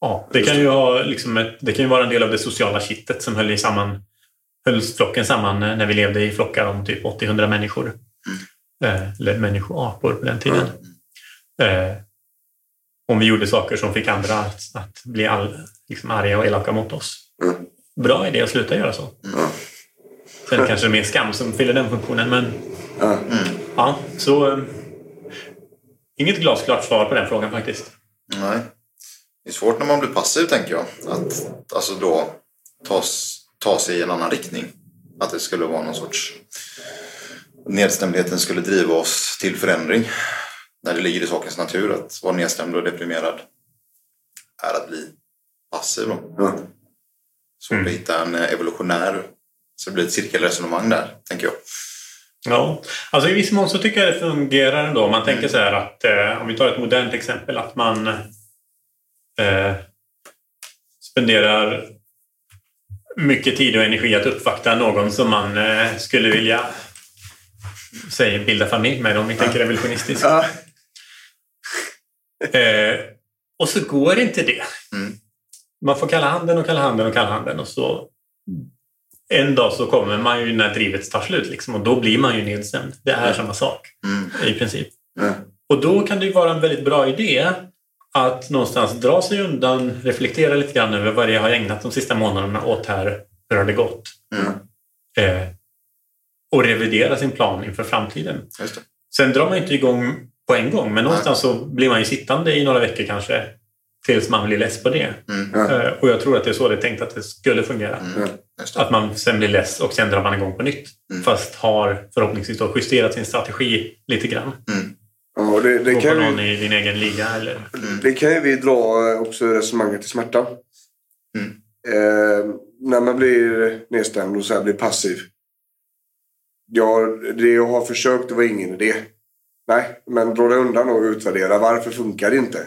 Speaker 4: ja, det kan ju ha liksom ett, det kan ju vara en del av det sociala kittet som höll i samman höll flocken samman när vi levde i flockar om typ 80-100 människor. Eh, eller människoapor på den tiden. Eh, om vi gjorde saker som fick andra att, att bli all, liksom arga och elaka mot oss. Bra idé att sluta göra så. Sen kanske det är mer skam som fyller den funktionen. Men ja, så, eh, inget glasklart svar på den frågan faktiskt.
Speaker 3: Nej. Det är svårt när man blir passiv tänker jag. Att alltså då ta, ta sig i en annan riktning. Att det skulle vara någon sorts... Nedstämdheten skulle driva oss till förändring. När det ligger i sakens natur att vara nedstämd och deprimerad är att bli passiv. Då.
Speaker 2: Ja.
Speaker 3: Svårt att hitta en eh, evolutionär... Så det blir ett cirkelresonemang där, tänker jag.
Speaker 4: Ja, alltså i viss mån så tycker jag det fungerar ändå. Om man tänker så här att, eh, om vi tar ett modernt exempel, att man eh, spenderar mycket tid och energi att uppvakta någon som man eh, skulle vilja säg, bilda familj med om vi tänker evolutionistiskt.
Speaker 2: Ja.
Speaker 4: Eh, och så går inte det.
Speaker 3: Mm.
Speaker 4: Man får kalla handen och kalla handen och kalla handen och så en dag så kommer man ju när drivet tar slut liksom, och då blir man ju nedstämd. Det är samma sak
Speaker 3: Mm.
Speaker 4: i princip.
Speaker 2: Ja.
Speaker 4: Och då kan det ju vara en väldigt bra idé att någonstans dra sig undan, reflektera lite grann över vad det jag har ägnat de sista månaderna åt här. Hur har det gått?
Speaker 3: Mm.
Speaker 4: Eh, och revidera sin plan inför framtiden. Sen drar man inte igång på en gång, men någonstans så blir man ju sittande i några veckor kanske tills man blir less på det.
Speaker 3: Mm.
Speaker 2: Ja.
Speaker 4: Eh, och jag tror att det är så det är tänkt att det skulle fungera.
Speaker 3: Mm. Det.
Speaker 4: Att man sen blir less och sen drar man igång på nytt.
Speaker 3: Mm.
Speaker 4: Fast har förhoppningsvis då justerat sin strategi lite grann.
Speaker 3: Mm.
Speaker 2: Ja, och det, det,
Speaker 4: Gå på
Speaker 2: kan
Speaker 4: någon
Speaker 2: vi,
Speaker 4: i din egen liga eller...
Speaker 2: det kan ju vi dra eh, också resonemanget till smärta.
Speaker 3: Mm.
Speaker 2: Eh, när man blir nedstämd och så här blir passiv. Ja, det jag har försökt det var ingen idé. Nej, men dra dig undan och utvärdera. Varför funkar det inte?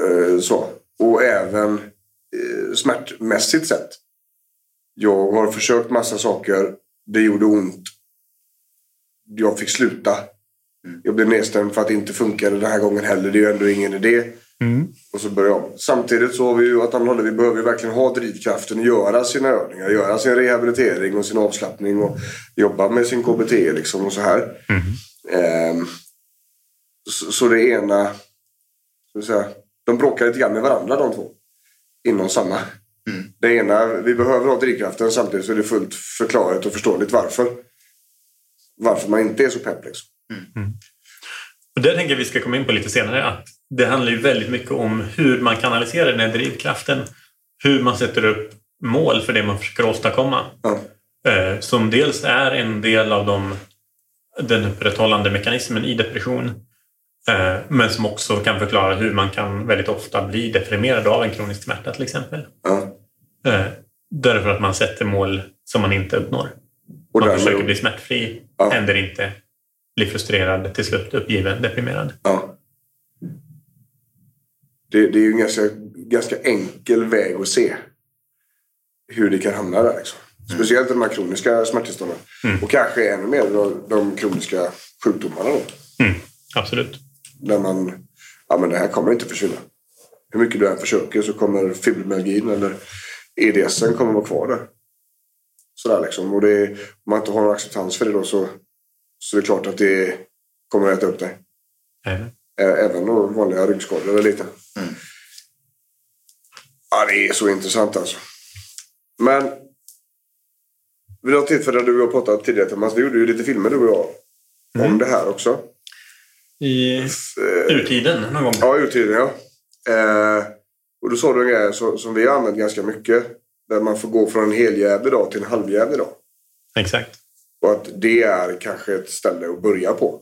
Speaker 2: Eh, så. Och även eh, smärtmässigt sett. Jag har försökt massa saker. Det gjorde ont. Jag fick sluta. Jag blev nedstämd för att det inte funkade den här gången heller. Det är ju ändå ingen idé. Och så börjar jag. Samtidigt så har vi ju att vi behöver verkligen ha drivkraften att göra sina övningar. Göra sin rehabilitering och sin avslappning och jobba med sin KBT liksom och så här. Ehm, så, så det ena, så att säga, de bråkar lite grann med varandra de två. Inom samma.
Speaker 3: Mm.
Speaker 2: Det ena, vi behöver ha drivkraften samtidigt så är det fullt förklarligt och förståeligt varför. Varför man inte är så pepp liksom.
Speaker 4: Och det tänker jag vi ska komma in på lite senare. Att det handlar ju väldigt mycket om hur man kanaliserar den här drivkraften. Hur man sätter upp mål för det man försöker åstadkomma.
Speaker 2: Ja.
Speaker 4: Eh, som dels är en del av de, den upprätthållande mekanismen i depression. Eh, men som också kan förklara hur man kan väldigt ofta bli deprimerad av en kronisk smärta till exempel. Eh, därför att man sätter mål som man inte uppnår.
Speaker 2: Och
Speaker 4: man försöker bli smärtfri,
Speaker 2: Ja.
Speaker 4: händer inte, blir frustrerad, till slut uppgiven, deprimerad.
Speaker 2: Ja. Det, det är ju en ganska, ganska enkel väg att se hur det kan hamna där. Liksom. Speciellt de här kroniska smärttillstånden. Och kanske ännu mer de, de kroniska sjukdomarna. Då,
Speaker 4: Mm, absolut.
Speaker 2: Där man, ja men det här kommer inte försvinna. Hur mycket du än försöker så kommer fibromyalgin eller EDSen kommer vara kvar där. Sådär liksom. Och det, om man inte har någon acceptans för det då så, så är det klart att det kommer att äta upp dig.
Speaker 4: Även.
Speaker 2: Ä- Även då vanliga ryggskador eller lite.
Speaker 3: Mm.
Speaker 2: Ja, det är så intressant alltså. Men vid något tillfälle du och jag pratat tidigare Thomas, vi gjorde ju lite filmer du och jag om det här också.
Speaker 4: I
Speaker 2: Eh,
Speaker 4: urtiden någon gång.
Speaker 2: Ja, urtiden ja. Eh, och då sa du en grej så, som vi har använt ganska mycket. Där man får gå från en heljävlig dag till en halvjävlig dag.
Speaker 4: Exakt.
Speaker 2: Och att det är kanske ett ställe att börja på.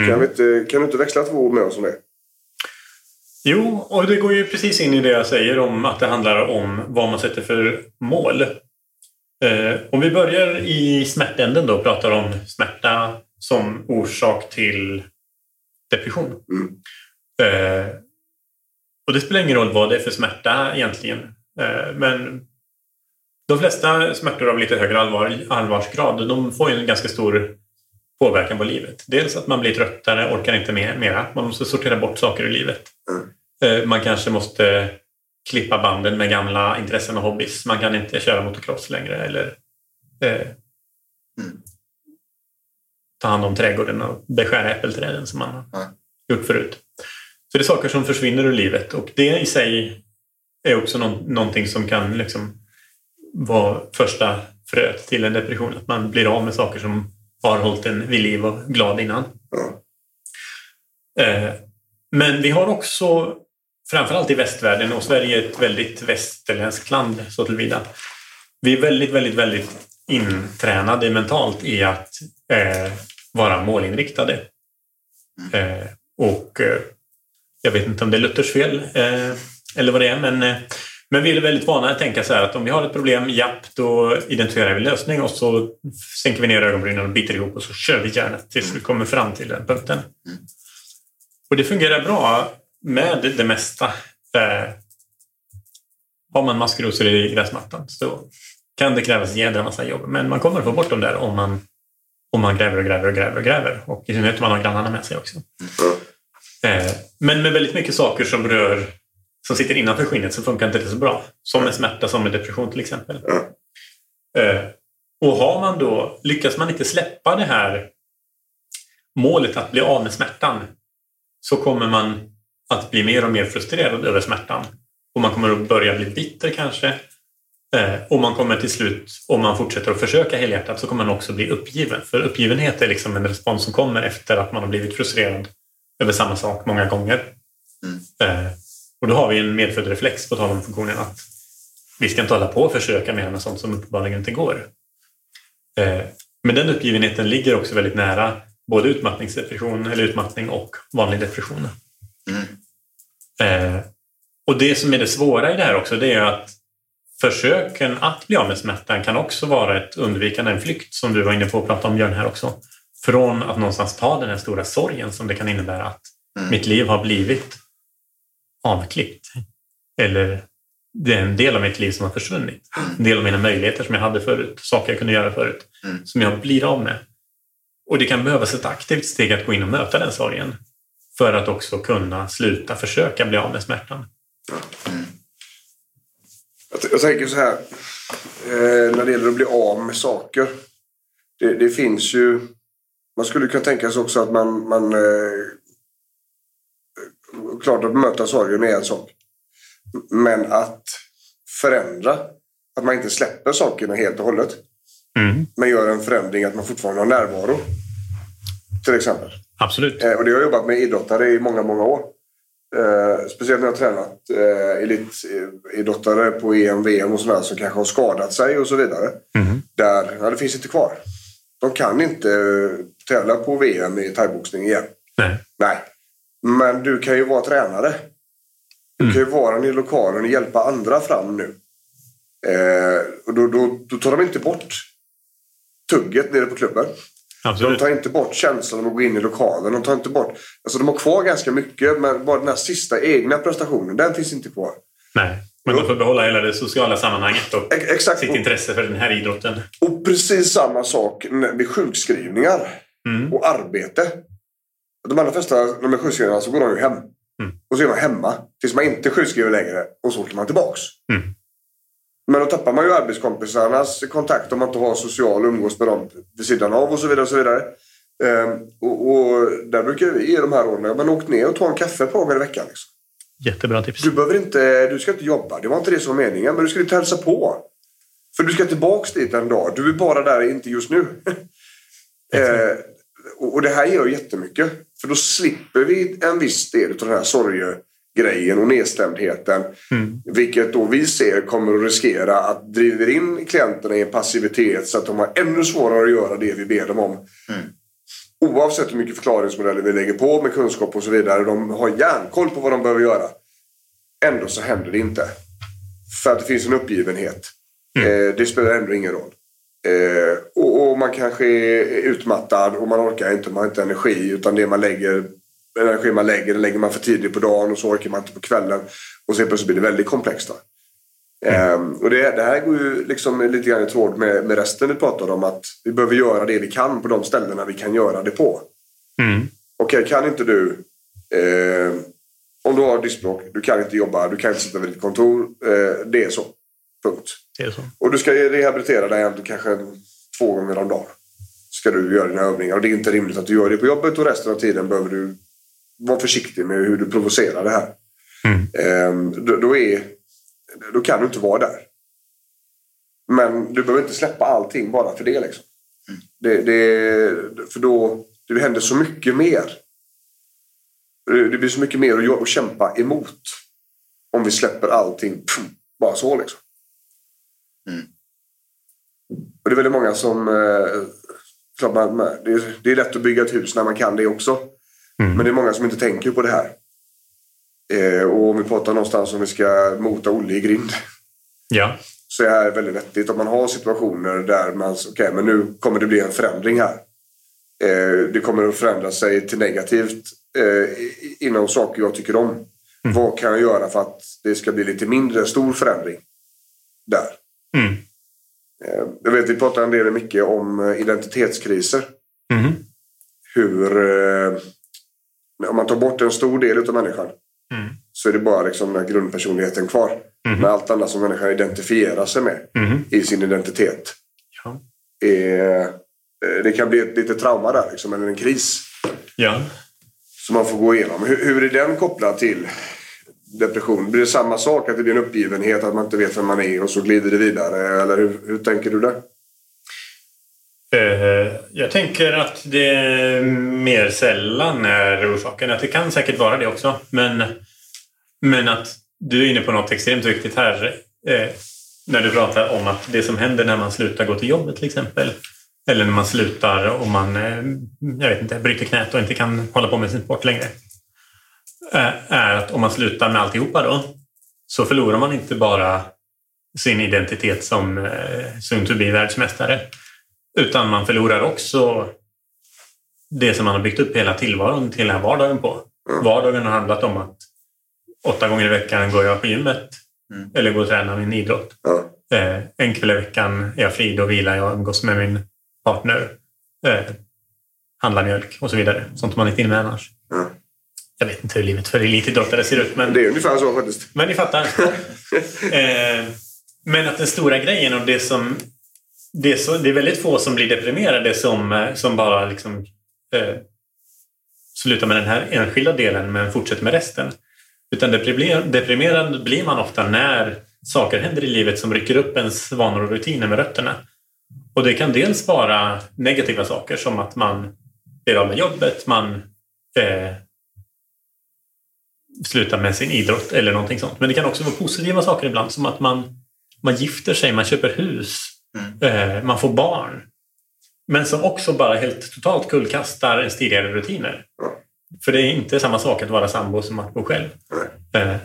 Speaker 4: Mm.
Speaker 2: Kan, vi inte, kan du inte växla två ord med oss om det?
Speaker 4: Jo, och det går ju precis in i det jag säger om att det handlar om vad man sätter för mål. Eh, om vi börjar i smärtänden då och pratar om smärta som orsak till depression.
Speaker 2: Mm.
Speaker 4: Eh, och det spelar ingen roll vad det är för smärta egentligen. Eh, men de flesta smärtor av lite högre allvar, allvarsgrad de får ju en ganska stor påverkan på livet. Dels att man blir tröttare, orkar inte med mera. Man måste sortera bort saker i livet. Eh, Man kanske måste klippa banden med gamla intressen och hobbys. Man kan inte köra motocross längre eller eh, ta hand om trädgården och beskära äppelträden som man har
Speaker 3: Ja.
Speaker 4: gjort förut. Så det är saker som försvinner ur livet och det i sig är också nå- någonting som kan liksom vara första fröet till en depression. Att man blir av med saker som har hållit en vid liv och glad innan.
Speaker 2: Ja.
Speaker 4: Eh, men vi har också, framförallt i västvärlden, och Sverige är ett väldigt västerländskt land så tillvida. Vi är väldigt, väldigt, väldigt intränade mentalt i att eh, vara målinriktade. Eh, och eh, jag vet inte om det är Luthers fel eh, eller vad det är, men, eh, men vi är väldigt vana att tänka så här att om vi har ett problem, japp, då identifierar vi lösning och så sänker vi ner ögonbrynen och biter ihop och så kör vi hjärnet tills vi kommer fram till den punkten. Och det fungerar bra med det mesta. Eh, har man maskrosor i gräsmattan så kan det krävas en jädra massa jobb. Men man kommer få bort dem där om man, om man gräver och gräver och gräver och gräver. Och i synnerhet om man har grannarna med sig också. Eh, men med väldigt mycket saker som rör som sitter innanför skinnet så funkar inte det så bra. Som med smärta, som med depression till exempel. Eh, och har man då, lyckas man inte släppa det här målet att bli av med smärtan så kommer man att bli mer och mer frustrerad över smärtan. Och man kommer att börja bli bitter kanske. Eh, och man kommer till slut, om man fortsätter att försöka helhjärtat, så kommer man också bli uppgiven. För uppgivenhet är liksom en respons som kommer efter att man har blivit frustrerad över samma sak många gånger. Eh, och då har vi en medfödd reflex på tal om funktionen att vi ska inte hålla på och försöka mer med sånt som uppenbarligen inte går. Eh, men den uppgivenheten ligger också väldigt nära både utmattningsdepression eller utmattning och vanlig depression. Eh, och det som är det svåra i det här också det är att försöken att bli av med smärtan kan också vara ett undvikande, en flykt som du var inne på att prata om Björn här också. Från att någonstans ta den här stora sorgen som det kan innebära att mitt liv har blivit avklippt. Eller det är en del av mitt liv som har försvunnit. En del av mina möjligheter som jag hade förut, saker jag kunde göra förut, som jag blir av med. Och det kan behövas ett aktivt steg att gå in och möta den sorgen för att också kunna sluta försöka bli av med smärtan.
Speaker 2: Jag, tänker så här. Eh, när det gäller att bli av med saker. Det, det finns ju... Man skulle kunna tänka sig också att man... man eh, klart att möta sorgen är en sak. Men att förändra. Att man inte släpper sakerna helt och hållet. Men gör en förändring att man fortfarande har närvaro. Till exempel.
Speaker 4: Absolut.
Speaker 2: Eh, och det har jag jobbat med idrottare i många, många år. Eh, speciellt när jag har tränat eh, elitidrottare på EM, VM och sådär som kanske har skadat sig och så vidare. Där, ja, det finns inte kvar. De kan inte eh, tävla på VM i thaiboxning igen.
Speaker 4: Nej.
Speaker 2: Nej. Men du kan ju vara tränare. Du kan ju vara i lokalen och hjälpa andra fram nu. Eh, och då, då, då tar de inte bort tugget nere på klubben.
Speaker 4: Absolut.
Speaker 2: De tar inte bort känslan av att gå in i lokalen. De tar inte bort... Alltså de har kvar ganska mycket men bara den här sista egna prestationen, den finns inte kvar.
Speaker 4: Nej, men de får behålla hela det sociala sammanhanget och
Speaker 2: exakt.
Speaker 4: sitt intresse för den här idrotten.
Speaker 2: Och precis samma sak vid sjukskrivningar och arbete. De allra flesta, när de är sjukskrivna så går de ju hem. Och så är man hemma tills man inte är sjukskriven längre och så åker man tillbaks. Men då tappar man ju arbetskompisarnas kontakt om man inte har social umgås med dem vid sidan av och så vidare. Och så vidare. Ehm, och, och där brukar vi i de här åren, men åk ner och ta en kaffe ett par gånger i veckan. Liksom.
Speaker 4: Jättebra tips.
Speaker 2: Du, behöver inte, du ska inte jobba, det var inte det som var meningen. Men du ska inte hälsa på. För du ska tillbaks dit en dag. Du är bara där, inte just nu. Ehm, och, och det här gör jättemycket. För då slipper vi en viss del av den här sorgegrejen och nedstämdheten. Vilket då vi ser kommer att riskera att driva in klienterna i en passivitet så att de har ännu svårare att göra det vi ber dem om. Oavsett hur mycket förklaringsmodeller vi lägger på med kunskap och så vidare. De har järnkoll på vad de behöver göra. Ändå så händer det inte. För att det finns en uppgivenhet. Eh, det spelar ändå ingen roll. Eh, och, och man kanske är utmattad och man orkar inte, man har inte energi. Utan det man lägger, energi man lägger, det lägger man för tidigt på dagen och så orkar man inte på kvällen. Och sen plötsligt blir det väldigt komplext. Då. Ehm, och det, det här går ju liksom lite grann i tråd med, med resten vi pratade om. Att vi behöver göra det vi kan på de ställena vi kan göra det på. Okej, kan inte du... Eh, om du har diskbråck, du kan inte jobba, du kan inte sitta vid ditt kontor. Eh, det är så. Punkt.
Speaker 4: Det är så.
Speaker 2: Och du ska rehabilitera dig kanske två gånger om dagen. Ska du göra dina övningar. Och det är inte rimligt att du gör det på jobbet och resten av tiden behöver du vara försiktig med hur du provocerar det här. Ehm, då, då, är, då kan du inte vara där. Men du behöver inte släppa allting bara för det. Liksom. Det, det, för då det händer så mycket mer. Det blir så mycket mer att, att kämpa emot. Om vi släpper allting pff, bara så liksom. Och det är väldigt många som... Eh, klart man, man, det, är, det är lätt att bygga ett hus när man kan det också. Men det är många som inte tänker på det här. Eh, och om vi pratar någonstans om vi ska mota Olle i grind.
Speaker 4: Ja.
Speaker 2: Så är det väldigt vettigt. Om man har situationer där man... Okej, men nu kommer det bli en förändring här. Eh, det kommer att förändra sig till negativt eh, inom saker jag tycker om. Vad kan jag göra för att det ska bli lite mindre stor förändring där?
Speaker 4: Mm.
Speaker 2: Eh, Jag vet, vi pratar en del mycket om eh, identitetskriser.
Speaker 4: Mhm.
Speaker 2: Hur... Eh, om man tar bort en stor del av människan
Speaker 4: Mm.
Speaker 2: så är det bara liksom den här grundpersonligheten kvar.
Speaker 4: Mhm.
Speaker 2: Men allt annat som människan identifierar sig med
Speaker 4: Mhm.
Speaker 2: i sin identitet.
Speaker 4: Ja.
Speaker 2: Är, eh, det kan bli ett litet trauma där, liksom, eller en kris.
Speaker 4: Ja.
Speaker 2: Som man får gå igenom. Hur, hur är den kopplad till depression? Blir det samma sak? Att det blir en uppgivenhet? Att man inte vet vem man är och så glider det vidare? Eller hur, hur tänker du där?
Speaker 4: Eh, jag tänker att det mer sällan är orsaken. Att det kan säkert vara det också. Men, men att du är inne på något extremt viktigt här. Eh, när du pratar om att det som händer när man slutar gå till jobbet till exempel. Eller när man slutar och man eh, jag vet inte, bryter knät och inte kan hålla på med sin sport längre. Är att om man slutar med alltihopa då så förlorar man inte bara sin identitet som soon to be världsmästare. Utan man förlorar också det som man har byggt upp hela tillvaron till hela vardagen på. Vardagen har handlat om att åtta gånger i veckan går jag på gymmet eller går och tränar min idrott. Eh, en kväll i veckan är jag fri, då vilar jag och umgås med min partner. Eh, handlar mjölk och så vidare. Sånt man inte hinner med annars. Jag vet inte hur livet för elitidrottare ser ut. Men...
Speaker 2: Det är ungefär så faktiskt.
Speaker 4: Men ni fattar. eh, men att den stora grejen och det som... Det är, så, det är väldigt få som blir deprimerade som, eh, som bara liksom, eh, slutar med den här enskilda delen men fortsätter med resten. Utan deprimerad blir man ofta när saker händer i livet som rycker upp ens vanor och rutiner med rötterna. Och det kan dels vara negativa saker som att man blir av med jobbet, man eh, slutar med sin idrott eller någonting sånt. Men det kan också vara positiva saker ibland som att man, man gifter sig, man köper hus, eh, man får barn. Men som också bara helt totalt kullkastar ens tidigare rutiner. För det är inte samma sak att vara sambo som att bo själv. Eh,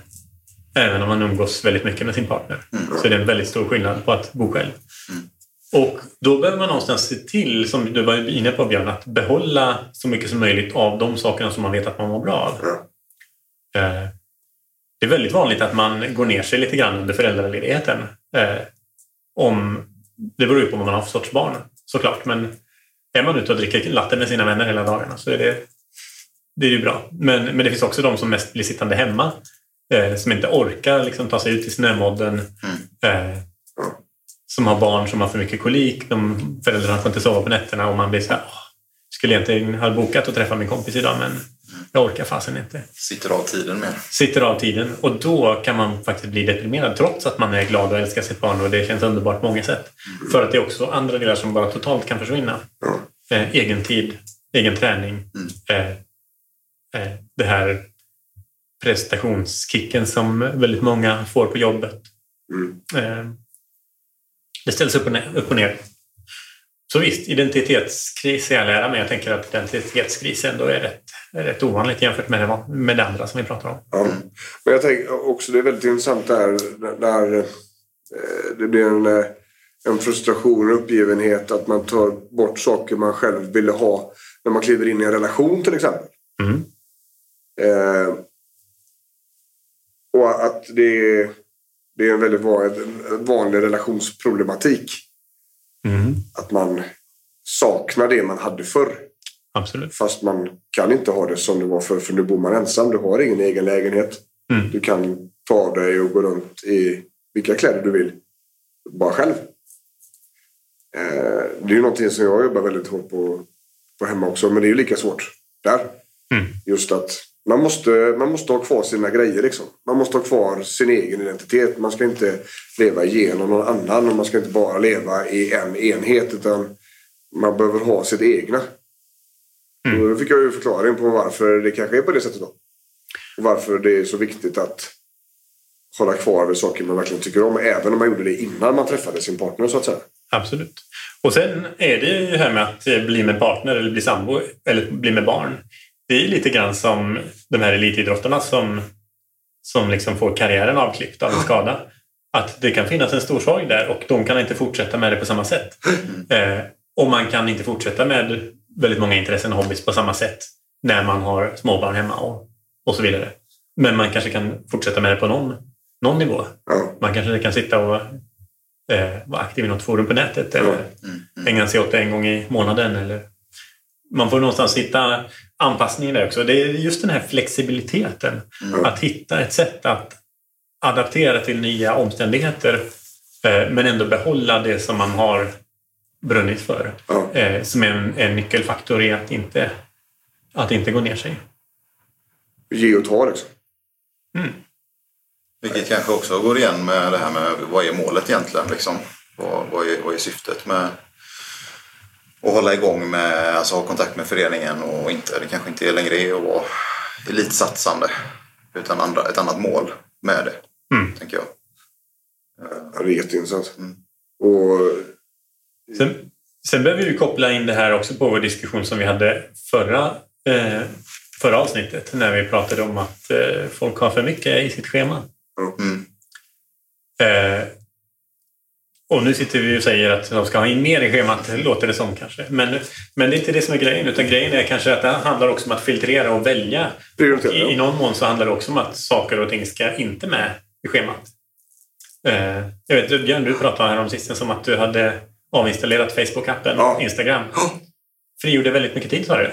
Speaker 4: även om man umgås väldigt mycket med sin partner. Så är det en väldigt stor skillnad på att bo själv. Och då behöver man någonstans se till, som du var inne på Björn, att behålla så mycket som möjligt av de sakerna som man vet att man mår bra av. Eh, Det är väldigt vanligt att man går ner sig lite grann under föräldraledigheten. Om, det beror ju på vad man har för sorts barn såklart. Men är man ute och dricker latte med sina vänner hela dagarna så är det, det är ju bra. Men, men det finns också de som mest blir sittande hemma. Eh, som inte orkar liksom, ta sig ut i snömodden. Eh, som har barn som har för mycket kolik. De, föräldrarna får inte sova på nätterna och man blir så här, "Åh, skulle egentligen ha bokat att träffa min kompis idag men jag orkar fasen inte.
Speaker 3: Sitter av tiden med.
Speaker 4: Sitter av tiden och då kan man faktiskt bli deprimerad trots att man är glad och älskar sitt barn och det känns underbart på många sätt. För att det är också andra delar som bara totalt kan försvinna. Eh, egen tid, egen träning. Eh, eh, det här prestationskicken som väldigt många får på jobbet. Eh, det ställs upp och, ner, upp och ner. Så visst, identitetskris är all ära, men jag tänker att identitetskris ändå är rätt, är rätt ovanligt jämfört med det, med det andra som vi pratar om.
Speaker 2: Ja. Men jag tänker också det är väldigt intressant där när eh, det blir en, eh, en frustration och uppgivenhet att man tar bort saker man själv ville ha när man kliver in i en relation till exempel.
Speaker 4: Mm.
Speaker 2: Eh, och att det är, det är en väldigt vanlig relationsproblematik.
Speaker 4: Mm.
Speaker 2: Att man saknar det man hade förr.
Speaker 4: Absolut.
Speaker 2: Fast man kan inte ha det som det var förr för nu bor man ensam. Du har ingen egen lägenhet.
Speaker 4: Mm.
Speaker 2: Du kan ta dig och gå runt i vilka kläder du vill. Bara själv. Eh, det är ju någonting som jag jobbar väldigt hårt på, på hemma också. Men det är ju lika svårt där.
Speaker 4: Mm.
Speaker 2: Just att man måste, man måste ha kvar sina grejer. Liksom. Man måste ha kvar sin egen identitet. Man ska inte leva igenom någon annan. Och man ska inte bara leva i en enhet. Utan man behöver ha sitt egna. Och då fick jag ju förklaring på varför det kanske är på det sättet. Då. varför det är så viktigt att hålla kvar vid saker man verkligen tycker om. Även om man gjorde det innan man träffade sin partner så att säga.
Speaker 4: Absolut. Och sen är det ju det här med att bli med partner eller bli sambo eller bli med barn. Det är lite grann som de här elitidrottarna som, som liksom får karriären avklippt av en skada. Att det kan finnas en stor sorg där och de kan inte fortsätta med det på samma sätt. Eh, och man kan inte fortsätta med väldigt många intressen och hobbys på samma sätt när man har småbarn hemma och, och så vidare. Men man kanske kan fortsätta med det på någon, någon nivå. Man kanske kan sitta och eh, vara aktiv i något forum på nätet eller ägna sig åt det en gång i månaden. Eller man får någonstans hitta anpassningen där också. Det är just den här flexibiliteten. Att hitta ett sätt att adaptera till nya omständigheter eh, men ändå behålla det som man har brunnit för. Eh, som är en, en nyckelfaktor i att inte, att inte gå ner sig.
Speaker 2: Ge och ta liksom.
Speaker 3: Vilket kanske också går igen med det här med vad är målet egentligen? Liksom? Vad, vad, är, vad är syftet med att hålla igång med, alltså ha kontakt med föreningen och inte, det kanske inte längre är att vara elitsatsande utan andra, ett annat mål med det,
Speaker 4: Mm.
Speaker 3: tänker jag.
Speaker 2: Ja, det är jätteintressant. Och
Speaker 4: Sen, sen behöver vi koppla in det här också på vår diskussion som vi hade förra, eh, förra avsnittet när vi pratade om att eh, folk har för mycket i sitt schema.
Speaker 3: Mm.
Speaker 4: Eh, och nu sitter vi och säger att de ska ha in mer i schemat, låter det som kanske. Men, men det är inte det som är grejen, utan grejen är kanske att det handlar också om att filtrera och välja.
Speaker 2: Prioritera,
Speaker 4: I,
Speaker 2: ja.
Speaker 4: I någon mån så handlar det också om att saker och ting ska inte med i schemat. Eh, jag vet, Björn, du pratade här om sistens om att du hade avinstallerat Facebook-appen, Instagram. Frigjorde väldigt mycket tid sa du?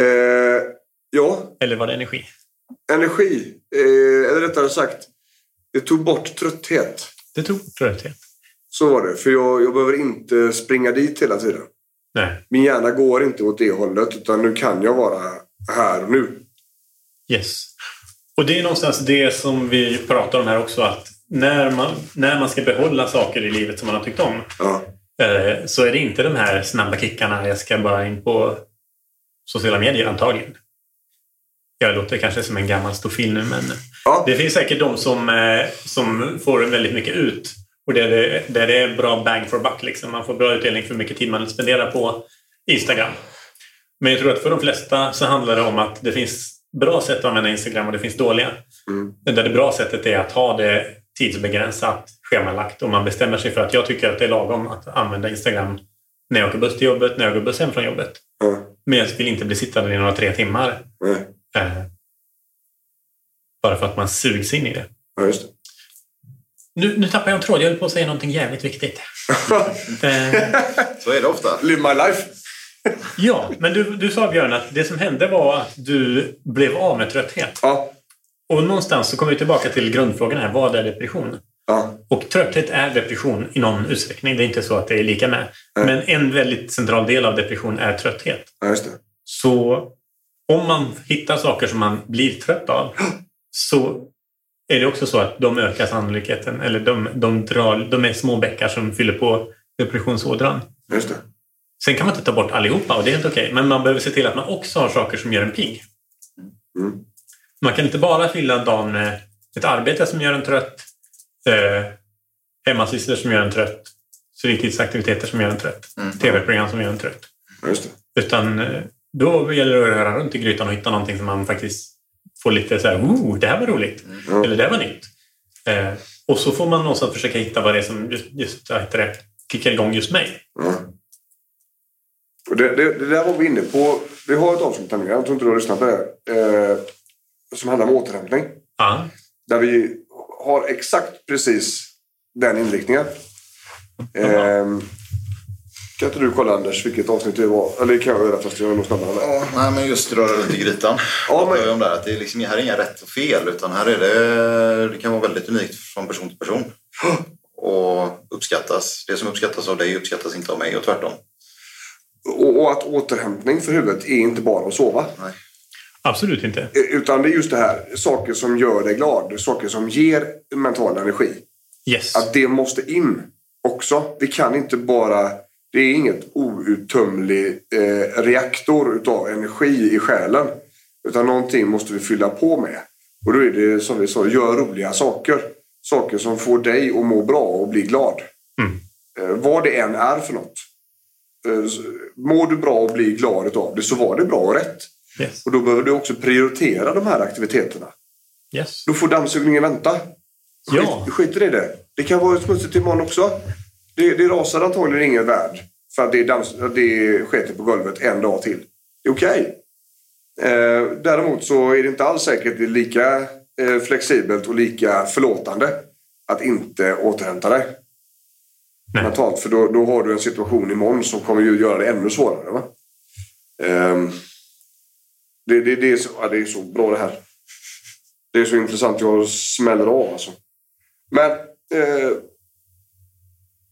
Speaker 2: Eh, ja,
Speaker 4: Eller var det energi?
Speaker 2: energi. Eh, eller rättare sagt, det tog bort trötthet.
Speaker 4: Det tog trötthet.
Speaker 2: Så var det. För jag, jag behöver inte springa dit hela tiden.
Speaker 4: Nej.
Speaker 2: Min hjärna går inte åt det hållet utan nu kan jag vara här och nu.
Speaker 4: Yes. Och det är någonstans det som vi pratar om här också. Att när man, när man ska behålla saker i livet som man har tyckt om eh, så är det inte de här snabba kickarna. Jag ska bara in på sociala medier antagligen. Jag låter kanske som en gammal stofil nu men det finns säkert de som, eh, som får väldigt mycket ut. Och där det, där det är bra bang for buck. Liksom. Man får bra utdelning för hur mycket tid man spenderar på Instagram. Men jag tror att för de flesta så handlar det om att det finns bra sätt att använda Instagram och det finns dåliga. Där det bra sättet är att ha det tidsbegränsat, schemalagt och man bestämmer sig för att jag tycker att det är lagom att använda Instagram när jag åker buss till jobbet, när jag går buss hem från jobbet. Men jag vill inte bli sittande i några tre timmar. Eh, bara för att man sugs in i det.
Speaker 2: Ja, just det.
Speaker 4: Nu, nu tappar jag en tråd. Jag höll på att säga någonting jävligt viktigt. eh,
Speaker 3: Så är det ofta.
Speaker 2: Live my life.
Speaker 4: ja, men du, du sa Björn att det som hände var att du blev av med trötthet.
Speaker 2: Ja.
Speaker 4: Och någonstans så kommer vi tillbaka till grundfrågan här. Vad är depression?
Speaker 2: Ja.
Speaker 4: Och trötthet är depression i någon utsträckning. Det är inte så att det är lika med. Men en väldigt central del av depression är trötthet.
Speaker 2: Ja, just det.
Speaker 4: Så om man hittar saker som man blir trött av så är det också så att de ökar sannolikheten. Eller de, de, drar, de är små bäckar som fyller på depressionsådran.
Speaker 2: Just det.
Speaker 4: Sen kan man inte ta bort allihopa och det är helt okej. Men man behöver se till att man också har saker som gör en pigg.
Speaker 2: Mm.
Speaker 4: Man kan inte bara fylla dagen med ett arbete som gör en trött, eh, hemmasysslor som gör en trött, fritidsaktiviteter som gör en trött, tv-program som gör en trött.
Speaker 2: Just det.
Speaker 4: Utan eh, då gäller det att röra runt i grytan och hitta någonting som man faktiskt får lite så här, oh, det här var roligt. Eller det här var nytt. Eh, och så får man någonstans försöka hitta vad det är som just, just heter det, kickar igång just mig.
Speaker 2: Och det, det, det där var vi inne på. Vi har ett avsnitt jag tror inte du har lyssnat på det. Eh, som handlar om återhämtning.
Speaker 4: Ja.
Speaker 2: Där vi har exakt precis den inriktningen. Eh, kan inte du kolla Anders vilket avsnitt det var? Eller det kan jag göra fast jag är nog snabbare.
Speaker 3: Ja, nej, men just röra runt i grytan. Ja, men... om det, här, att det är liksom, här är inga rätt och fel utan här är det, det kan vara väldigt unikt från person till person. Och uppskattas. Det som uppskattas av dig uppskattas inte av mig och tvärtom.
Speaker 2: Och, och att återhämtning för huvudet är inte bara att sova.
Speaker 3: Nej.
Speaker 4: Absolut inte.
Speaker 2: Eh, Utan det är just det här, saker som gör dig glad. Saker som ger mental energi.
Speaker 4: Yes.
Speaker 2: Att det måste in också. Vi kan inte bara... Det är inget outtömlig eh, reaktor utav energi i själen. Utan någonting måste vi fylla på med. Och då är det som vi sa, gör roliga saker. Saker som får dig att må bra och bli glad.
Speaker 4: Mm.
Speaker 2: Eh, vad det än är för något. Eh, mår du bra och blir glad utav det så var det bra och rätt.
Speaker 4: Yes.
Speaker 2: Och då behöver du också prioritera de här aktiviteterna.
Speaker 4: Yes.
Speaker 2: Då får dammsugningen vänta. Skit,
Speaker 4: Ja.
Speaker 2: Skiter i det. Det kan vara smutsigt imorgon också. Det, det rasar antagligen ingen värld. För att det, att det sketer på golvet en dag till. Det är okej. Eh, däremot så är det inte alls säkert det är lika eh, flexibelt och lika förlåtande att inte återhämta dig.
Speaker 4: Nej.
Speaker 2: Mentalt. För då, då har du en situation imorgon som kommer ju göra det ännu svårare. Va? Ehm, det, det, det, är så, ja, det är så bra det här. Det är så intressant. Jag smäller av alltså. Men eh,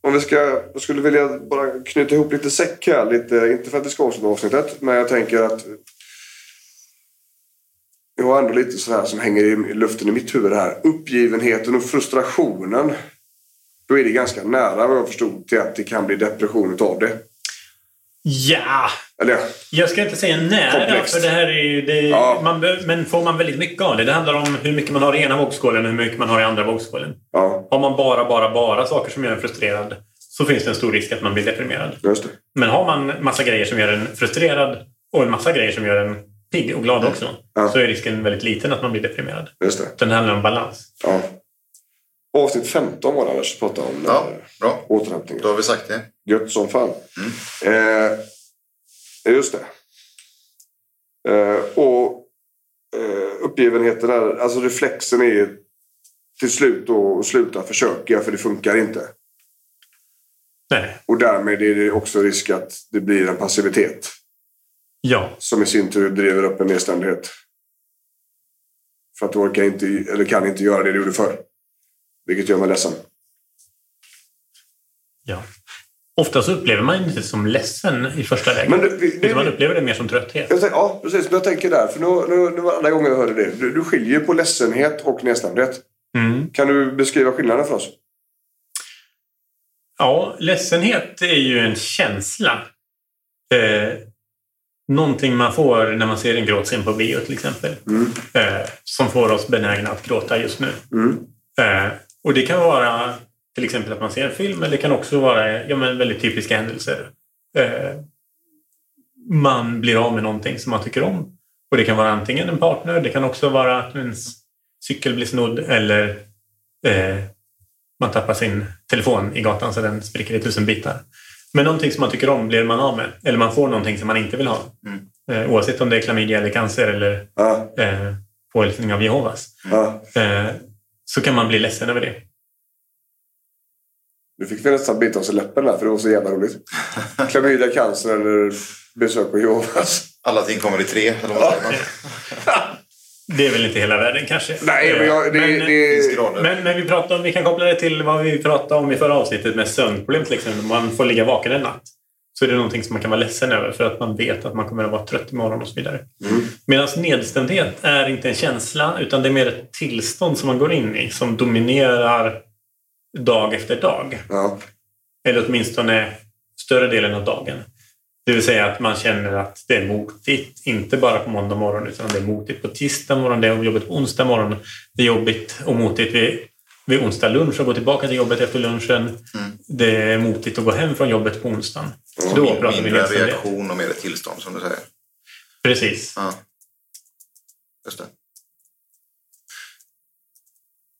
Speaker 2: om vi ska, jag skulle vilja bara knyta ihop lite säck här. Lite, inte för att det ska avsluta avsnittet, men jag tänker att jag har ändå lite sådär som hänger i luften i mitt huvud här. Uppgivenheten och frustrationen. Då är det ganska nära vad jag förstod till att det kan bli depression utav det.
Speaker 4: Ja,
Speaker 2: Eller ja,
Speaker 4: jag ska inte säga nära
Speaker 2: Komplext.
Speaker 4: för det här är ju... Det,
Speaker 2: Ja.
Speaker 4: man, men får man väldigt mycket av det. Det handlar om hur mycket man har i ena vågskålen och hur mycket man har i andra vågskålen.
Speaker 2: ja,
Speaker 4: Har man bara, bara, bara saker som gör en frustrerad så finns det en stor risk att man blir deprimerad. Men har man massa grejer som gör en frustrerad och en massa grejer som gör en pigg och glad också
Speaker 2: Ja.
Speaker 4: så är risken väldigt liten att man blir deprimerad.
Speaker 2: Just det.
Speaker 4: Det handlar om balans.
Speaker 2: Ja. Avsnitt 15 var det Anders som pratade om
Speaker 3: Ja,
Speaker 2: eh,
Speaker 3: bra.
Speaker 2: återhämtning.
Speaker 3: Då har vi sagt det.
Speaker 2: Gött som fan. Eh, just det. Eh, och eh, uppgivenheten är, alltså reflexen är till slut att sluta försöka för det funkar inte.
Speaker 4: Nej.
Speaker 2: Och därmed är det också risk att det blir en passivitet.
Speaker 4: Ja.
Speaker 2: Som i sin tur driver upp en nedstämdhet. För att du orkar inte, eller kan inte göra det du gjorde förr. Vilket gör mig ledsen.
Speaker 4: ja. Ofta så upplever man inte som ledsen i första läget.
Speaker 2: Men vi- det-
Speaker 4: man upplever det mer som trötthet.
Speaker 2: Jag tänker, ja, precis. Men jag tänker där. För nu, nu, nu var andra gången jag hörde det. Du, du skiljer på ledsenhet och nedstämdhet.
Speaker 4: Mm.
Speaker 2: Kan du beskriva skillnaden för oss?
Speaker 4: Ja, ledsenhet är ju en känsla. Eh, någonting man får när man ser en gråtscen på bio till exempel. Eh, som får oss benägna att gråta just nu.
Speaker 2: Mm.
Speaker 4: Eh, och det kan vara till exempel att man ser en film, men det kan också vara ja, men väldigt typiska händelser. Eh, man blir av med någonting som man tycker om. Och det kan vara antingen en partner, det kan också vara att ens cykel blir snodd eller eh, man tappar sin telefon i gatan så den spricker i tusen bitar. Men någonting som man tycker om blir man av med. Eller man får någonting som man inte vill ha. Eh, oavsett om det är klamydia eller cancer eller
Speaker 2: Ja,
Speaker 4: eh, påhälsning av Jehovas.
Speaker 2: ja.
Speaker 4: Eh, så kan man bli ledsen över det.
Speaker 2: Du fick väl nästan bita oss i läppen där för det var så jävla roligt. Klamydia, cancer eller besök på Jehovas.
Speaker 3: Alla ting kommer i tre, eller vad?
Speaker 4: Det är väl inte hela världen kanske.
Speaker 2: Nej, men jag, det,
Speaker 4: men,
Speaker 2: det,
Speaker 3: Finns grader.
Speaker 4: men, men vi, pratar om, vi kan koppla det till vad vi pratade om i förra avsnittet med sömnproblem till exempel. Man får ligga vaken en natt. Så är det någonting som man kan vara ledsen över för att man vet att man kommer att vara trött imorgon och så vidare. Medan nedstämdhet är inte en känsla utan det är mer ett tillstånd som man går in i som dominerar dag efter dag.
Speaker 2: ja.
Speaker 4: Eller åtminstone större delen av dagen. Det vill säga att man känner att det är motigt, inte bara på måndag morgon utan det är motigt på tisdag morgon, det är jobbigt på onsdag morgon. Det är jobbigt och motigt vid, vid onsdag lunch och gå tillbaka till jobbet efter lunchen. Det är motigt att gå hem från jobbet på onsdagen. Då pratar vi
Speaker 3: Mindre
Speaker 4: nedstämdhet.
Speaker 3: reaktion och mer tillstånd som du säger.
Speaker 4: Precis.
Speaker 3: Ja. Just det.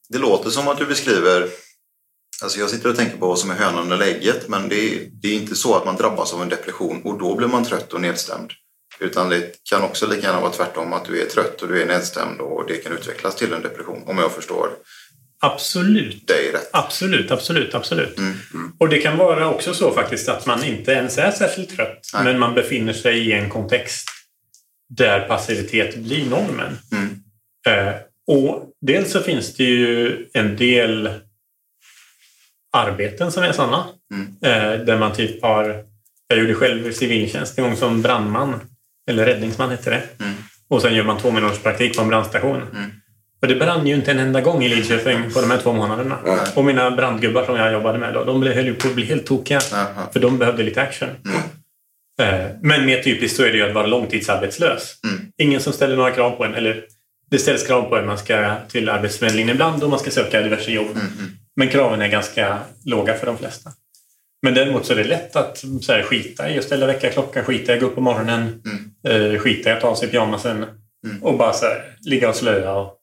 Speaker 3: Det låter som att du beskriver Alltså jag sitter och tänker på vad som är hönan eller ägget men det är, det är inte så att man drabbas av en depression och då blir man trött och nedstämd. Utan det kan också lika gärna vara tvärtom att du är trött och du är nedstämd och det kan utvecklas till en depression om jag förstår
Speaker 4: Absolut.
Speaker 3: dig rätt.
Speaker 4: Absolut, absolut, absolut.
Speaker 3: Mm.
Speaker 4: Och det kan vara också så faktiskt att man inte ens är särskilt trött.
Speaker 3: Nej.
Speaker 4: Men man befinner sig i en kontext där passivitet blir normen.
Speaker 3: Mm.
Speaker 4: Eh, och dels så finns det ju en del arbeten som är sådana.
Speaker 3: Mm.
Speaker 4: Eh, där man typ har... Jag gjorde själv civiltjänst en gång som brandman. Eller räddningsman hette det.
Speaker 3: Mm.
Speaker 4: Och sen gör man två månaders praktik på en brandstation. Och det brann ju inte en enda gång i Lidköping på de här två månaderna. Och mina brandgubbar som jag jobbade med då, de höll ju på att bli helt tokiga.
Speaker 3: Jaha.
Speaker 4: För de behövde lite action. Eh, Men mer typiskt så är det ju att vara långtidsarbetslös.
Speaker 3: Mm.
Speaker 4: Ingen som ställer några krav på en. Eller det ställs krav på att man ska till Arbetsförmedlingen ibland och man ska söka diverse jobb. Men kraven är ganska låga för de flesta. Men däremot så är det lätt att så här, skita i att ställa väckarklockan, skita i att gå upp på morgonen, eh, skita i att ta sig i pyjamasen och bara så här, ligga och slöa och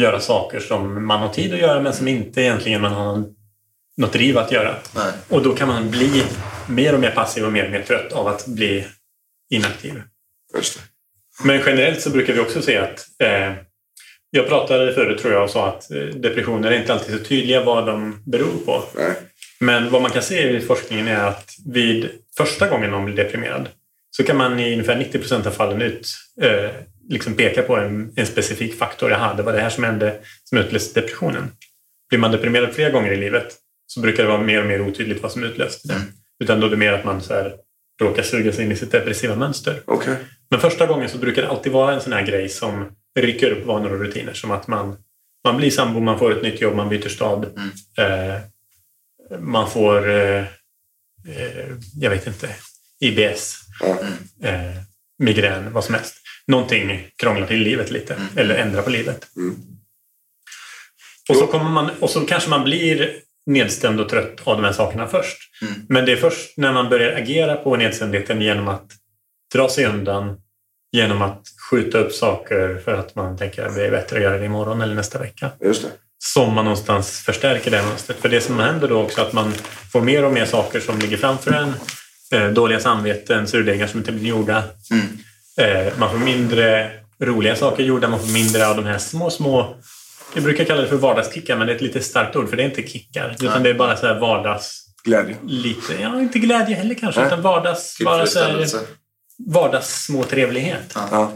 Speaker 4: göra saker som man har tid att göra men som inte egentligen man har något driv att göra.
Speaker 3: Nej.
Speaker 4: Och då kan man bli mer och mer passiv och mer och mer trött av att bli inaktiv. Men generellt så brukar vi också se att eh, jag pratade förut tror jag och sa att eh, depressioner är inte alltid så tydliga vad de beror på.
Speaker 2: Nej.
Speaker 4: Men vad man kan se i forskningen är att vid första gången någon blir deprimerad så kan man i ungefär 90 procent av fallen ut eh, liksom peka på en, en specifik faktor. Jaha, det var det här som hände som utlöste depressionen. Blir man deprimerad flera gånger i livet så brukar det vara mer och mer otydligt vad som utlöste det. Utan då är det mer att man så här, råkar suga sig in i sitt depressiva mönster.
Speaker 2: Okej.
Speaker 4: Men första gången så brukar det alltid vara en sån här grej som rycker upp vanor och rutiner. Som att man, man blir sambo, man får ett nytt jobb, man byter stad. Eh, man får, eh, eh, jag vet inte, IBS, eh, migrän, vad som helst. Någonting krånglar till livet lite eller ändrar på livet. Och, så kommer man, och så kanske man blir nedstämd och trött av de här sakerna först. Men det är först när man börjar agera på nedstämdheten genom att dra sig undan, genom att skjuta upp saker för att man tänker att det är bättre att göra det imorgon eller nästa vecka.
Speaker 2: Just det.
Speaker 4: Som man någonstans förstärker det mönstret. För det som händer då också att man får mer och mer saker som ligger framför en. Eh, dåliga samveten, surdegar som inte blir gjorda. Eh, man får mindre roliga saker gjorda, man får mindre av de här små, små jag brukar kalla det för vardagskickar, men det är ett lite starkt ord för det är inte kickar. Utan
Speaker 2: Nej.
Speaker 4: det är bara så här vardags...
Speaker 2: Glädje.
Speaker 4: Lite, ja, inte glädje heller kanske,
Speaker 2: Nej.
Speaker 4: utan vardags... Bara så här, vardags små trevlighet.
Speaker 2: Ja.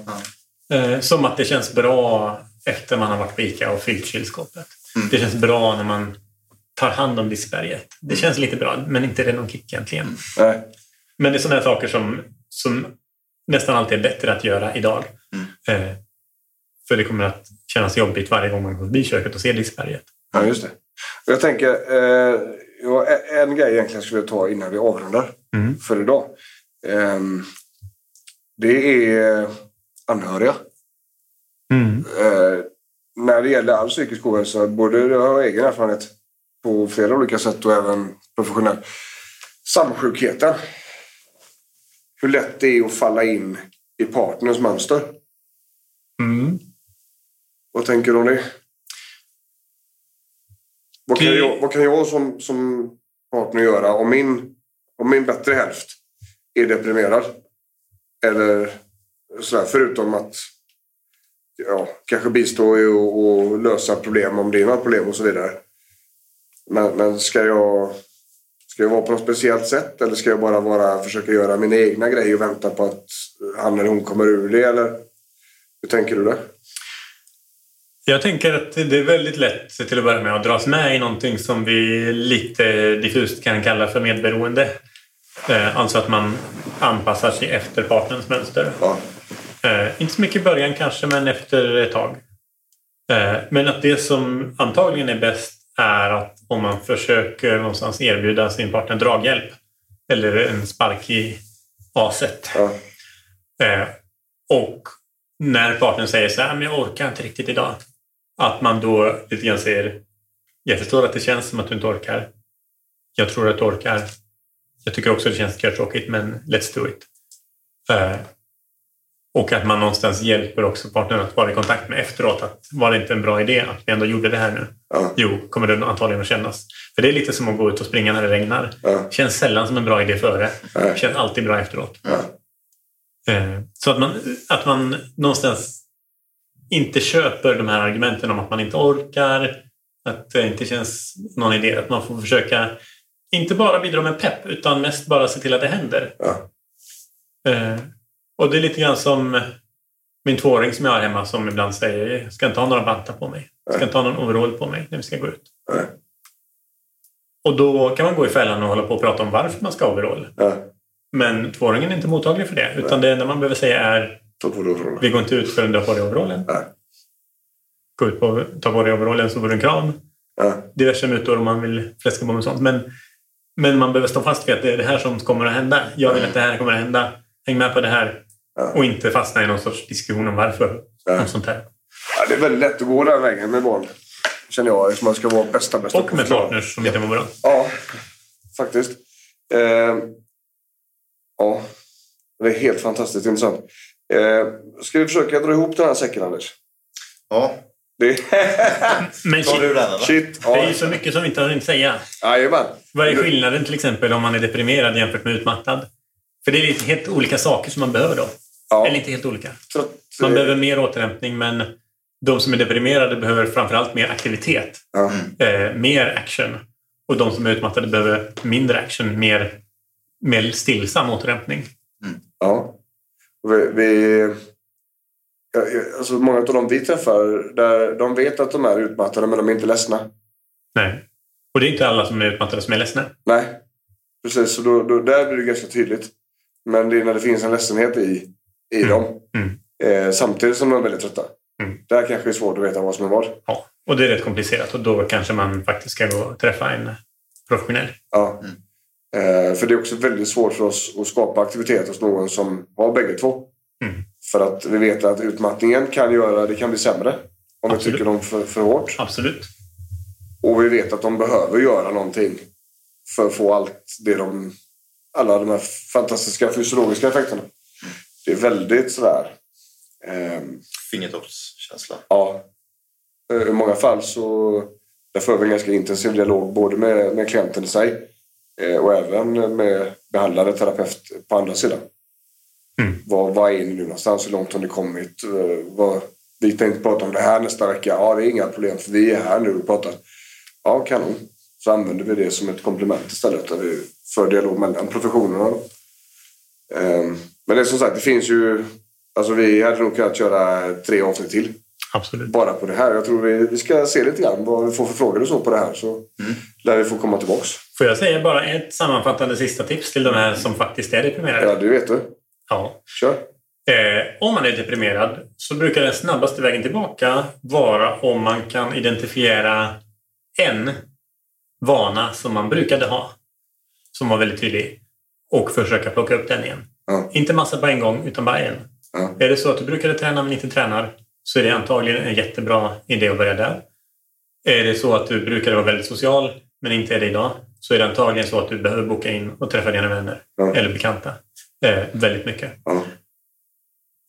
Speaker 4: Eh, som att det känns bra efter man har varit på Ica och fyllt kylskåpet.
Speaker 3: Mm.
Speaker 4: Det känns bra när man tar hand om diskberget. Det känns lite bra, men inte är det någon kick egentligen.
Speaker 2: Nej.
Speaker 4: Men det är sådana här saker som, som nästan alltid är bättre att göra idag.
Speaker 3: Mm.
Speaker 4: Eh, för det kommer att kännas jobbigt varje gång man går förbi köket och ser diskberget.
Speaker 2: Ja, just det. Jag tänker, eh, en grej egentligen skulle jag ta innan vi avrundar
Speaker 4: Mm.
Speaker 2: för idag. Ehm, det är anhöriga. Eh, när det gäller all psykisk ohälsa, både jag har egen erfarenhet på flera olika sätt och även professionell. Samsjukheten. Hur lätt det är att falla in i partners mönster.
Speaker 4: Mm.
Speaker 2: Vad tänker du om det? Vad kan
Speaker 4: Det-
Speaker 2: jag, vad kan jag som, som partner göra om min, om min bättre hälft är deprimerad? Eller sådär, förutom att ja, kanske bistå i och, och lösa problem om det är några problem och så vidare. Men, men ska, jag, ska jag vara på något speciellt sätt eller ska jag bara vara, försöka göra mina egna grejer och vänta på att han eller hon kommer ur det? Eller hur tänker du där?
Speaker 4: Jag tänker att det är väldigt lätt till att börja med att dras med i någonting som vi lite diffust kan kalla för medberoende. Eh, Alltså att man anpassar sig efter partnerns mönster. Eh, Inte så mycket i början kanske, men efter ett tag. Eh, Men att det som antagligen är bäst är att om man försöker någonstans erbjuda sin partner draghjälp eller en spark i aset. Eh, Och när partnern säger så här, men jag orkar inte riktigt idag. Att man då lite grann säger, jag förstår att det känns som att du inte orkar. Jag tror att du orkar. Jag tycker också att det känns tråkigt, men let's do it. Eh, och att man någonstans hjälper också partnern att vara i kontakt med efteråt. Att var det inte en bra idé att vi ändå gjorde det här nu? Jo, kommer det antagligen att kännas. För det är lite som att gå ut och springa när det regnar. Känns sällan som en bra idé före. Känns alltid bra efteråt. Eh, Så att man, att man någonstans inte köper de här argumenten om att man inte orkar, att det inte känns någon idé. Att man får försöka inte bara bidra med pepp utan mest bara se till att det händer. Och det är lite grann som min tvååring som jag har hemma som ibland säger jag ska inte ha några vantar på mig. Jag ska inte ha någon overall på mig när vi ska gå ut. Och då kan man gå i fällan och hålla på och prata om varför man ska ha overall. Men tvååringen är inte mottaglig för det. Utan det enda man behöver säga är vi går inte ut förrän du har på dig overallen. Gå ut på, ta på dig overallen så får du en kram. Diverse mutor om man vill fläska på med sånt. Men, men man behöver stå fast vid att det är det här som kommer att hända. Jag vill att det här kommer att hända. Häng med på det här. Och inte fastna i någon sorts diskussion om varför. Om sånt här.
Speaker 2: Ja, det är väldigt lätt att gå den vägen med barn. Känner jag. Eftersom man ska vara bästa, bästa
Speaker 4: Och med partners som inte mår bra.
Speaker 2: Ja, faktiskt. Eh, ja, det är helt fantastiskt intressant. Eh, ska vi försöka dra ihop den här säcken, Anders?
Speaker 3: Ja.
Speaker 2: Det...
Speaker 4: Men shit,
Speaker 3: du den eller?
Speaker 2: Shit.
Speaker 4: det är
Speaker 2: Ja.
Speaker 4: ju så mycket som vi inte har hunnit säga.
Speaker 2: Jajamän.
Speaker 4: Vad är skillnaden till exempel om man är deprimerad jämfört med utmattad? För det är lite helt olika saker som man behöver då.
Speaker 2: Ja.
Speaker 4: Eller inte helt olika.
Speaker 2: Trött,
Speaker 4: Man
Speaker 2: eh,
Speaker 4: behöver mer återhämtning men de som är deprimerade behöver framförallt mer aktivitet.
Speaker 2: Ja.
Speaker 4: Eh, mer action. Och de som är utmattade behöver mindre action, mer, mer stillsam återhämtning.
Speaker 2: Ja. Vi, vi, alltså många av dem vi träffar, där de vet att de är utmattade men de är inte ledsna.
Speaker 4: Nej. Och det är inte alla som är utmattade som är ledsna.
Speaker 2: Nej, precis. Så då, då, där blir det ganska tydligt. Men det är när det finns en ledsenhet i, i
Speaker 4: Mm.
Speaker 2: dem.
Speaker 4: Mm.
Speaker 2: Eh, samtidigt som de är väldigt trötta.
Speaker 4: Mm.
Speaker 2: Där kanske det är svårt att veta vad som är vad.
Speaker 4: Ja. Och det är rätt komplicerat och då kanske man faktiskt ska gå och träffa en professionell.
Speaker 2: Ja. Eh, för det är också väldigt svårt för oss att skapa aktivitet hos någon som har bägge två.
Speaker 4: Mm.
Speaker 2: För att vi vet att utmattningen kan göra det kan bli sämre. Om vi
Speaker 4: Absolut.
Speaker 2: tycker dem för, för hårt.
Speaker 4: Absolut.
Speaker 2: Och vi vet att de behöver göra någonting för att få allt det de... Alla de här fantastiska fysiologiska effekterna. Det är väldigt sådär... ehm,
Speaker 3: Fingertoppskänsla.
Speaker 2: ja. Eh, I många fall så... Där för vi en ganska intensiv dialog både med, med klienten i sig eh, och även med behandlare, terapeut på andra sidan.
Speaker 4: Mm.
Speaker 2: Vad, vad är ni nu någonstans? Hur långt har ni kommit? Eh, Vad, vi tänkte prata om det här nästa vecka. Ja, det är inga problem för vi är här nu och pratar. Ja, kanon. Så använder vi det som ett komplement istället. Där vi för dialog mellan professionerna. Ehm, Men det är som sagt, det finns ju... Alltså vi hade nog kunnat köra tre avsnitt till.
Speaker 4: Absolut.
Speaker 2: Bara på det här. Jag tror vi, vi ska se lite grann vad vi får för frågor och så på det här. Så lär vi få komma tillbaks.
Speaker 4: Får jag säga bara ett sammanfattande sista tips till de här som faktiskt är deprimerade?
Speaker 2: Ja, det vet du.
Speaker 4: Ja.
Speaker 2: Kör.
Speaker 4: Eh, om man är deprimerad så brukar den snabbaste vägen tillbaka vara om man kan identifiera en vana som man brukade ha. Som var väldigt tydlig. Och försöka plocka upp den igen.
Speaker 2: Ja.
Speaker 4: Inte massa på en gång, utan bara en.
Speaker 2: Ja.
Speaker 4: Är det så att du brukade träna men inte tränar så är det antagligen en jättebra idé att börja där. Är det så att du brukade vara väldigt social men inte är det idag så är det antagligen så att du behöver boka in och träffa dina vänner
Speaker 2: Ja.
Speaker 4: eller bekanta eh, väldigt mycket.
Speaker 2: Ja.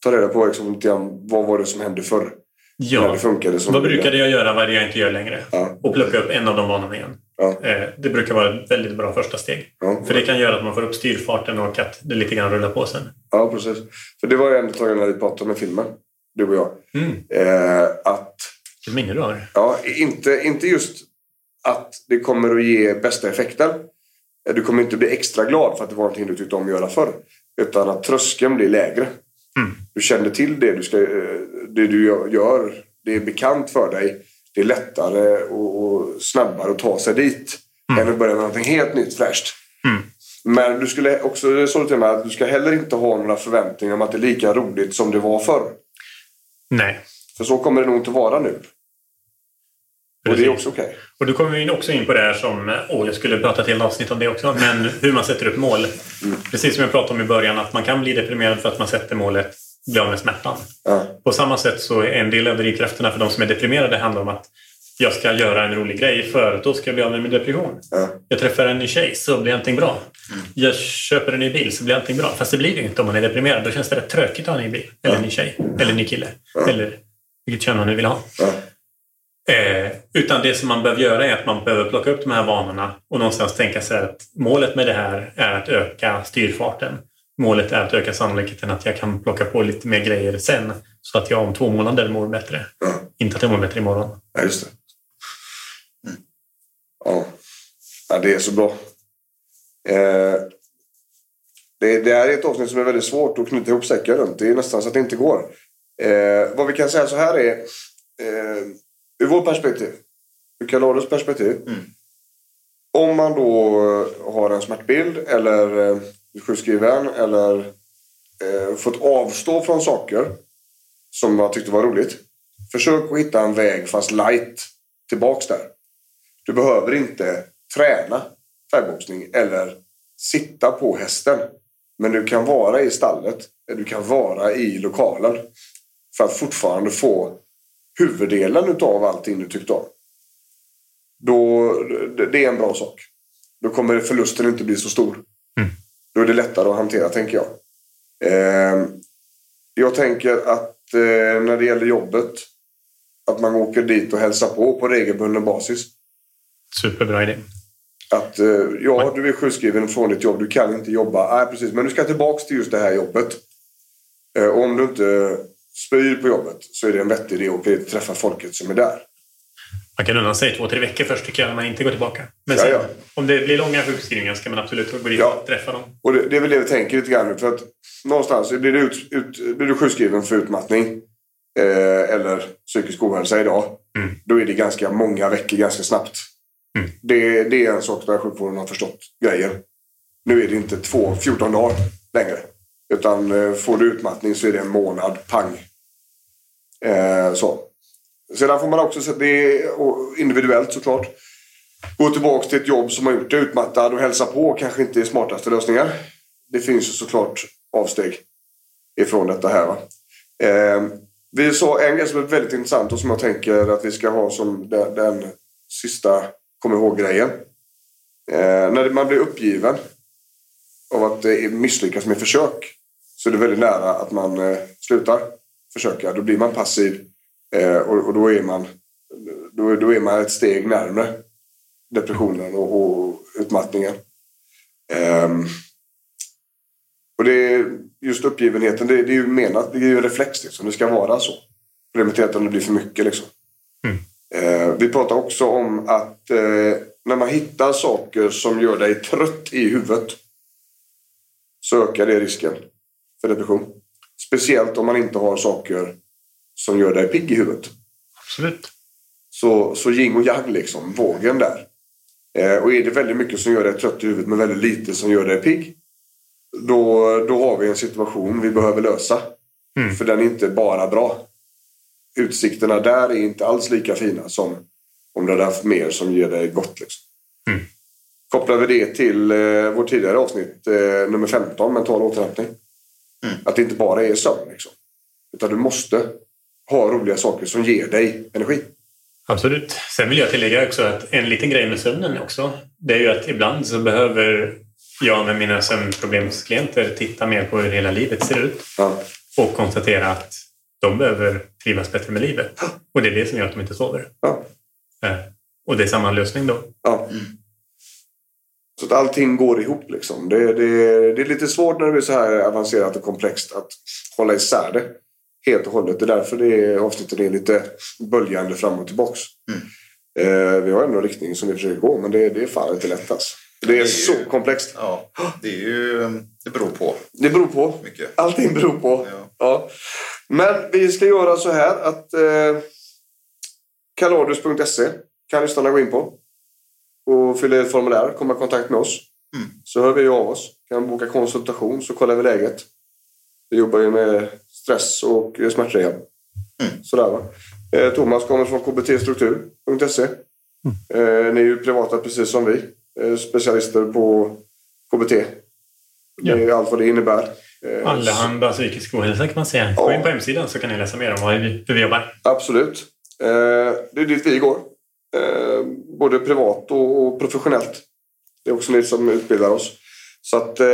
Speaker 2: Ta reda på liksom, lite grann, vad var det som hände förr. När
Speaker 4: Ja.
Speaker 2: det funkade som
Speaker 4: Vad brukade jag göra? Vad är det jag inte gör längre? Och plocka upp en av de vanorna igen.
Speaker 2: Ja.
Speaker 4: Eh, Det brukar vara ett väldigt bra första steg.
Speaker 2: Ja.
Speaker 4: För det kan göra att man får upp styrfarten och att det lite grann rullar på sen.
Speaker 2: Ja, precis. För det var ju en av gångerna vi pratade med filmen. Du och jag.
Speaker 4: Mm.
Speaker 2: Eh, att,
Speaker 4: Vilket minne du har.
Speaker 2: ja, inte, inte just att det kommer att ge bästa effekten. Eh, Du kommer inte bli extra glad för att det var någonting du tyckte om att göra förr. Utan att tröskeln blir lägre.
Speaker 4: Mm.
Speaker 2: Du känner till det du, ska, eh, det du gör. Det är bekant för dig. Det är lättare och, och snabbare att ta sig dit. Än att börja med någonting helt nytt fräscht.
Speaker 4: Mm.
Speaker 2: Men du skulle också, sa du till mig, att du ska heller inte ha några förväntningar om att det är lika roligt som det var förr.
Speaker 4: Nej.
Speaker 2: För så kommer det nog inte vara nu. Och det är
Speaker 4: Precis.
Speaker 2: också okej.
Speaker 4: Och då kommer vi också in på det här som... Åh, jag skulle prata ett helt avsnitt om det också. Men hur man sätter upp mål. Precis som jag pratade om i början, att man kan bli deprimerad för att man sätter målet bli av med smärtan.
Speaker 2: Ja.
Speaker 4: På samma sätt så är en del av drivkrafterna för de som är deprimerade handlar om att jag ska göra en rolig grej för att då ska jag bli av med min depression.
Speaker 2: Ja.
Speaker 4: Jag träffar en ny tjej så blir allting bra. Jag köper en ny bil så blir allting bra. Fast det blir det inte om man är deprimerad. Då känns det rätt tråkigt att ha en ny bil. Eller en ny tjej. Eller en ny kille. Eller vilket kön man nu vill ha. Eh, utan det som man behöver göra är att man behöver plocka upp de här vanorna och någonstans tänka sig att målet med det här är att öka styrfarten. Målet är att öka sannolikheten att jag kan plocka på lite mer grejer sen så att jag om två månader mår bättre.
Speaker 2: Ja.
Speaker 4: Inte att jag mår bättre imorgon.
Speaker 2: Ja, just det. Ja. ja, det är så bra. Eh, det, det är ett avsnitt som är väldigt svårt att knyta ihop säcken runt. Det är nästan så att det inte går. Eh, vad vi kan säga så här är, eh, ur vårt perspektiv, ur Kalados perspektiv. Om man då har en smärtbild eller eh, sjukskriven eller eh, fått avstå från saker som man tyckte var roligt. Försök att hitta en väg fast light tillbaks där. Du behöver inte träna thaiboxning eller sitta på hästen. Men du kan vara i stallet. Du kan vara i lokalen. För att fortfarande få huvuddelen utav allting du tyckte om. Då, det- det är en bra sak. Då kommer förlusten inte bli så stor. Då är det lättare att hantera, tänker jag. Eh, jag tänker att eh, när det gäller jobbet, att man åker dit och hälsar på på regelbunden basis.
Speaker 4: Superbra idé.
Speaker 2: Att eh, ja, du är sjukskriven från ditt jobb, du kan inte jobba. Nej, precis. Men du ska tillbaka till just det här jobbet. Eh, och om du inte spyr på jobbet så är det en vettig idé att åka dit och träffa folket som är där.
Speaker 4: Man kan unna sig två, tre veckor först tycker jag när man inte går tillbaka. Men
Speaker 2: Ja,
Speaker 4: sen,
Speaker 2: ja.
Speaker 4: om det blir långa sjukskrivningar ska man absolut gå dit
Speaker 2: Ja.
Speaker 4: och träffa dem.
Speaker 2: Och det, det är väl det vi tänker lite grann nu. För att någonstans blir du, ut, ut, blir du sjukskriven för utmattning eh, eller psykisk ohälsa idag. Då är det ganska många veckor ganska snabbt. Det, det är en sak där sjukvården har förstått grejen. Nu är det inte två, 14 dagar längre. Utan eh, får du utmattning så är det en månad, pang. Eh, så. Sedan får man också se det individuellt såklart. Gå tillbaka till ett jobb som har gjort dig utmattad och hälsa på kanske inte är smartaste lösningar. Det finns ju såklart avsteg ifrån detta här. Va? Eh, vi sa en grej som är väldigt intressant och som jag tänker att vi ska ha som den, den sista kom ihåg-grejen. Eh, när man blir uppgiven av att det misslyckas med försök så är det väldigt nära att man eh, slutar försöka. Då blir man passiv eh, och, och då, är man, då, då är man ett steg närmare depressionen och, och utmattningen. Ehm, och det är just uppgivenheten, det, det är ju menat, det är ju en reflex liksom. Det ska vara så. Problemet är att det blir för mycket liksom. Eh, vi pratar också om att eh, när man hittar saker som gör dig trött i huvudet så ökar det risken för depression. Speciellt om man inte har saker som gör dig pigg i huvudet.
Speaker 4: Absolut.
Speaker 2: Så, så yin och yang liksom, vågen där. Eh, och är det väldigt mycket som gör dig trött i huvudet men väldigt lite som gör dig pigg. Då, då har vi en situation vi behöver lösa. För den är inte bara bra. Utsikterna där är inte alls lika fina som om du hade haft mer som ger dig gott. Liksom. Kopplar vi det till eh, vårt tidigare avsnitt, eh, nummer 15, mental återhämtning. Att det inte bara är sömn. Liksom. Utan du måste ha roliga saker som ger dig energi.
Speaker 4: Absolut. Sen vill jag tillägga också att en liten grej med sömnen också, det är ju att ibland så behöver jag med mina sömnproblemsklienter titta mer på hur hela livet ser ut och konstatera att de behöver trivas bättre med livet. Och det är det som gör att de inte sover. Eh, Och det är samma lösning då.
Speaker 2: Ja. Så att allting går ihop liksom. Det, det, det är lite svårt när det blir så här avancerat och komplext att hålla isär det helt och hållet. Det är därför det avsnittet är lite böljande fram och tillbaks. Eh, vi har ändå en riktning som vi försöker gå, men det, det är fan inte lätt alltså. Det är, så komplext.
Speaker 3: Ja, det är ju... Det beror på.
Speaker 2: Det beror på.
Speaker 3: Mycket.
Speaker 2: Allting beror på. Ja. Men vi ska göra så här att eh, kaladius.se kan lyssnarna gå in på och fylla i ett formulär, komma i kontakt med oss. Så hör vi av oss. Kan boka konsultation så kollar vi läget. Vi jobbar ju med stress och smärtrehab. Sådär va. Eh, Thomas kommer från kbtstruktur.se. Eh, ni är ju privata precis som vi. Eh, specialister på KBT. Det är allt vad det innebär. Eh,
Speaker 4: Allehanda psykisk ohälsa kan man säga. Gå in på hemsidan så kan ni läsa mer om hur vi jobbar.
Speaker 2: Absolut. Det är dit vi går. Både privat och, och professionellt. Det är också ni som utbildar oss. Så att eh,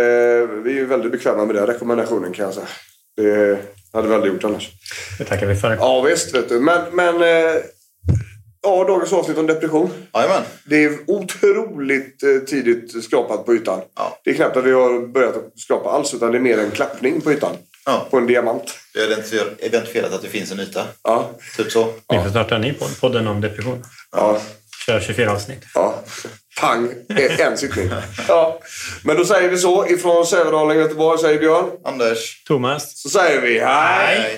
Speaker 2: vi är väldigt bekväma med den rekommendationen kan jag säga. Det hade vi aldrig gjort annars.
Speaker 4: Det tackar vi för.
Speaker 2: Ja visst, vet du. Men, men eh, ja, dagens avsnitt om depression.
Speaker 3: Jajamän.
Speaker 2: Det är otroligt eh, tidigt skrapat på ytan. Det är knappt att vi har börjat skrapa alls utan det är mer en klappning på ytan. På en diamant.
Speaker 3: Vi har identifier- identifierat att det finns en yta.
Speaker 2: Ja.
Speaker 3: Typ så.
Speaker 4: Vi får starta en ny podd, podden om depression.
Speaker 2: Ja.
Speaker 4: Kör 24 avsnitt.
Speaker 2: Ja. Pang! En sittning. Ja. Men då säger vi så. Ifrån Sävedalen, Göteborg säger Björn.
Speaker 3: Anders.
Speaker 4: Thomas.
Speaker 2: Så säger vi hej!
Speaker 3: Hej.